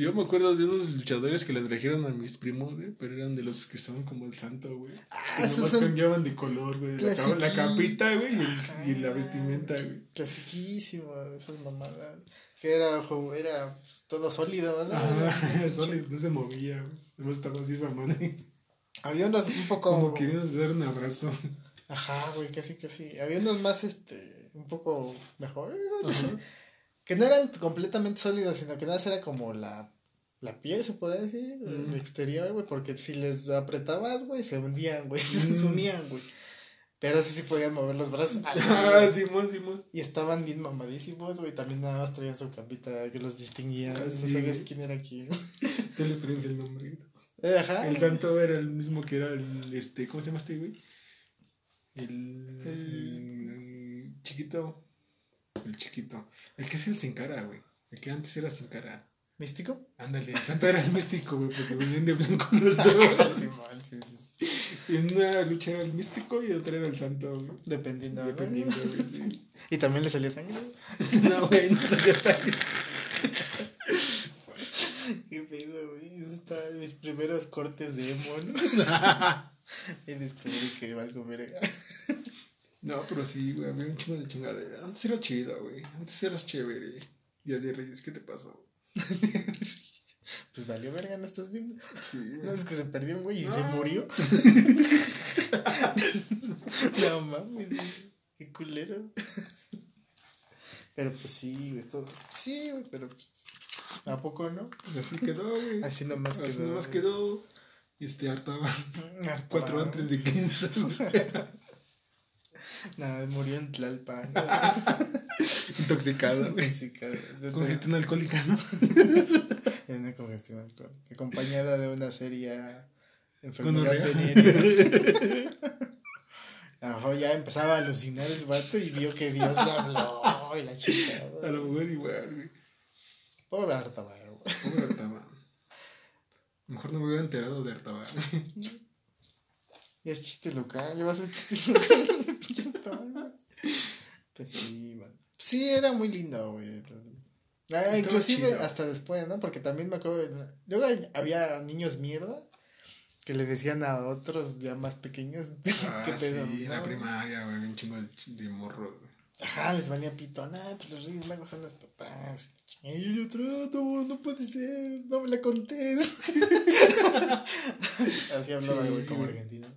Yo me acuerdo de unos luchadores que le trajeron a mis primos, güey, pero eran de los que son como el santo, güey. Ah, esos son cambiaban de color, güey. La, ca- la capita, güey, y, la vestimenta, güey. clasiquísimos, esas mamadas. Que era, jo- era todo sólido, ¿no? Ajá, solo no se movía, güey. Nomás estaba así esa madre. Había unos un poco. Como queriendo dar un abrazo. Ajá, güey, casi, casi. Había unos más, este, un poco mejores, güey. Que no eran completamente sólidos, sino que nada más era como la, la piel, se puede decir, el Mm. exterior, güey, porque si les apretabas, güey, se hundían, güey, se sumían, güey. Pero eso sí podían mover los brazos. Ah, Simón, Simón. Y estaban bien mamadísimos, güey. También nada más traían su capita que los distinguía. Ah, no sí, sabías quién era quién. Te les pronuncia el nombre. Eh, Ajá. El santo era el mismo que era el, este, ¿cómo se llama este güey? El, El- el chiquito. El chiquito. El que es el sin cara, güey. El que antes era sin cara. ¿Místico? Ándale, el santo era el místico, güey, porque venían de blanco los Ah, dos. Simón, sí, sí, sí. Y en una lucha era el místico y otra era el santo, güey. Dependiendo. Dependiendo, güey, sí. Y también le salía sangre. No, güey, no ya está. Qué pedo, güey. Eso está en mis primeros cortes de emo, ¿no? y descubrí que valgo verga. No, pero sí, güey, había un chingo de chingadera. Antes era chido, güey. Antes eras chévere. Día de Reyes, ¿qué te pasó? Pues valió verga, ¿no estás viendo? Sí, ¿No güey. es que se perdió un güey y No. se murió? no mames, güey. qué culero. Pero pues sí, güey, esto. Sí, güey, pero. ¿A poco no? Así quedó, güey. Así nomás Así quedó. nomás güey. quedó. Este, hartaba. Cuatro antes de Cristo. Nada, murió en Tlalpan. Intoxicado, de- Congestión alcohólica, ¿no? En una congestión alcohólica. Acompañada de una seria enfermedad venérea. A lo mejor ya empezaba a alucinar el vato y vio que Dios le habló y la chica. A lo mejor igual, güey. Pobre Artabar, güey. Pobre Artaban. Mejor no me hubiera enterado de Artaban. Ya es chiste local, ya va a ser chiste local. pues sí, man. Sí, era muy lindo, güey. Ah, inclusive chido. hasta después, ¿no? Porque también me acuerdo. Luego había niños mierda que le decían a otros ya más pequeños. Ah, ¿Qué pedo? sí, en la primaria, güey. Un chingo de, morro, güey. Ajá, les valía pito. Nah, pues los Reyes Magos son los papás. Y yo trato, no puede ser, no me la contés. Así hablaba, Sí, güey, como güey. argentino.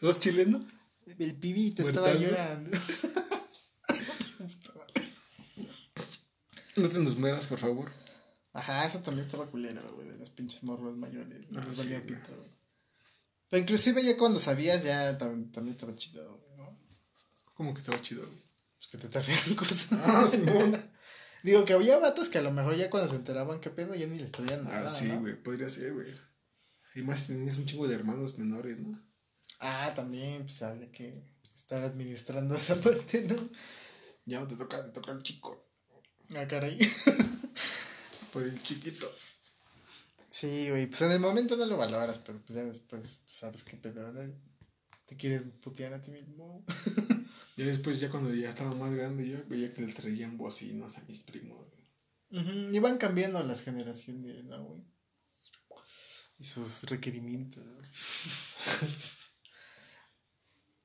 ¿Sos chileno? El pibito estaba Muertazo. llorando. No te nos mueras, por favor. Ajá, eso también estaba culero, güey, de los pinches morros mayores. No Ah, les sí, pito, güey. Pero inclusive ya cuando sabías, ya tam- también estaba chido, güey, ¿no? Como que estaba chido, güey. Pues que te trajeran cosas. Ah, Simón. Digo que había vatos que a lo mejor ya cuando se enteraban qué pedo ya ni les traían nada. Ah, sí, ¿no? güey. Podría ser, güey. Y más tenías un chingo de hermanos menores, ¿no? Ah, también, pues había que estar administrando esa parte, ¿no? Ya te toca, te toca el chico. Ah, caray. Por el chiquito. Sí, güey, pues en el momento no lo valoras, pero pues ya después pues, sabes qué pedo, ¿no? Te quieres putear a ti mismo. Ya después, ya cuando ya estaba más grande, yo veía que le traían bocinas a mis primos, güey. Ujú, Y van cambiando las generaciones, ¿no, güey? Y sus requerimientos.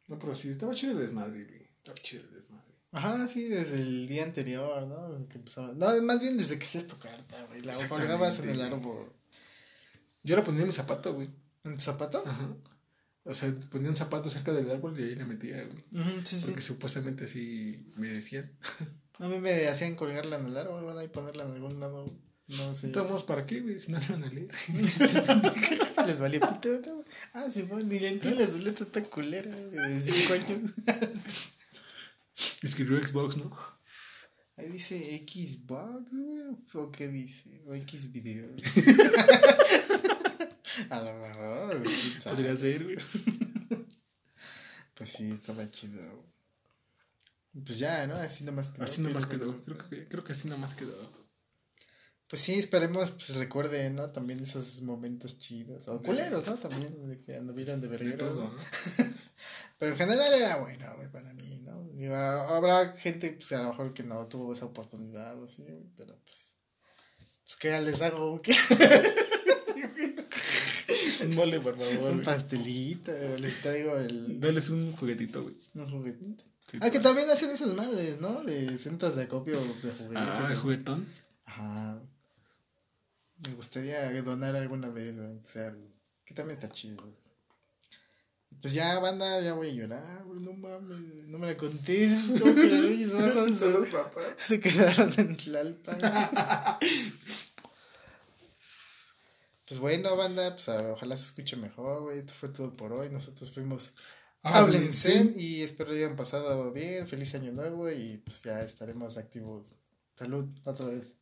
No, pero sí, estaba chido el desmadre, güey. Estaba chido el desmadre. Ajá, sí, desde el día anterior, ¿no? Que empezaba... No, más bien desde que hacías tu carta, güey. La colgabas en el árbol. Yo la ponía en mi zapato, güey. ¿En tu zapato? Ajá. O sea, ponía un zapato cerca del árbol y ahí la metía, güey. Ujú, sí, sí. Porque supuestamente así me decían. A mí me hacían colgarla en el árbol, ¿verdad? Y ponerla en algún lado. No sé. Entonces, ¿para qué, güey? Si no le van a leer. Les valía pito, ¿no? Ah, sí, bueno, ni le entiendo su letra tan culera, de 5 años. Escribió Xbox, ¿no? Ahí dice Xbox, güey. ¿O qué dice? O X videos. A lo mejor. quién sabe. Podría ser, güey. Pues sí, estaba chido. Pues ya, ¿no? Así nomás quedó. Así nomás quedó. Creo que, creo que así nomás quedó. Pues sí, esperemos, pues recuerden, ¿no? También esos momentos chidos. O culeros, ¿no? También de que anduvieron de De vergueros. ¿no? Pero en general era bueno, güey, para mí, ¿no? Digo, habrá gente, pues a lo mejor que no tuvo esa oportunidad o así, güey, pero pues. Pues, ¿qué les hago? ¿Qué? Un mole, por favor. Un güey. pastelito, o les traigo el. Dales un juguetito, güey. Un juguetito. Sí, Ah, que pues. también hacen esas madres, ¿no? De centros de acopio de juguetes. Ah, el juguetón. Ajá. Me gustaría donar alguna vez, güey. O sea, que también está chido, güey. Pues ya, banda, ya voy a llorar, güey. No mames, no me la contés. ¿Cómo que Son los se, se quedaron en Tlalpan? Pues bueno, banda, pues ah, ojalá se escuche mejor, güey. Esto fue todo por hoy. Nosotros fuimos Háblense y espero hayan pasado bien. Feliz año nuevo y pues ya estaremos activos. Salud, otra vez.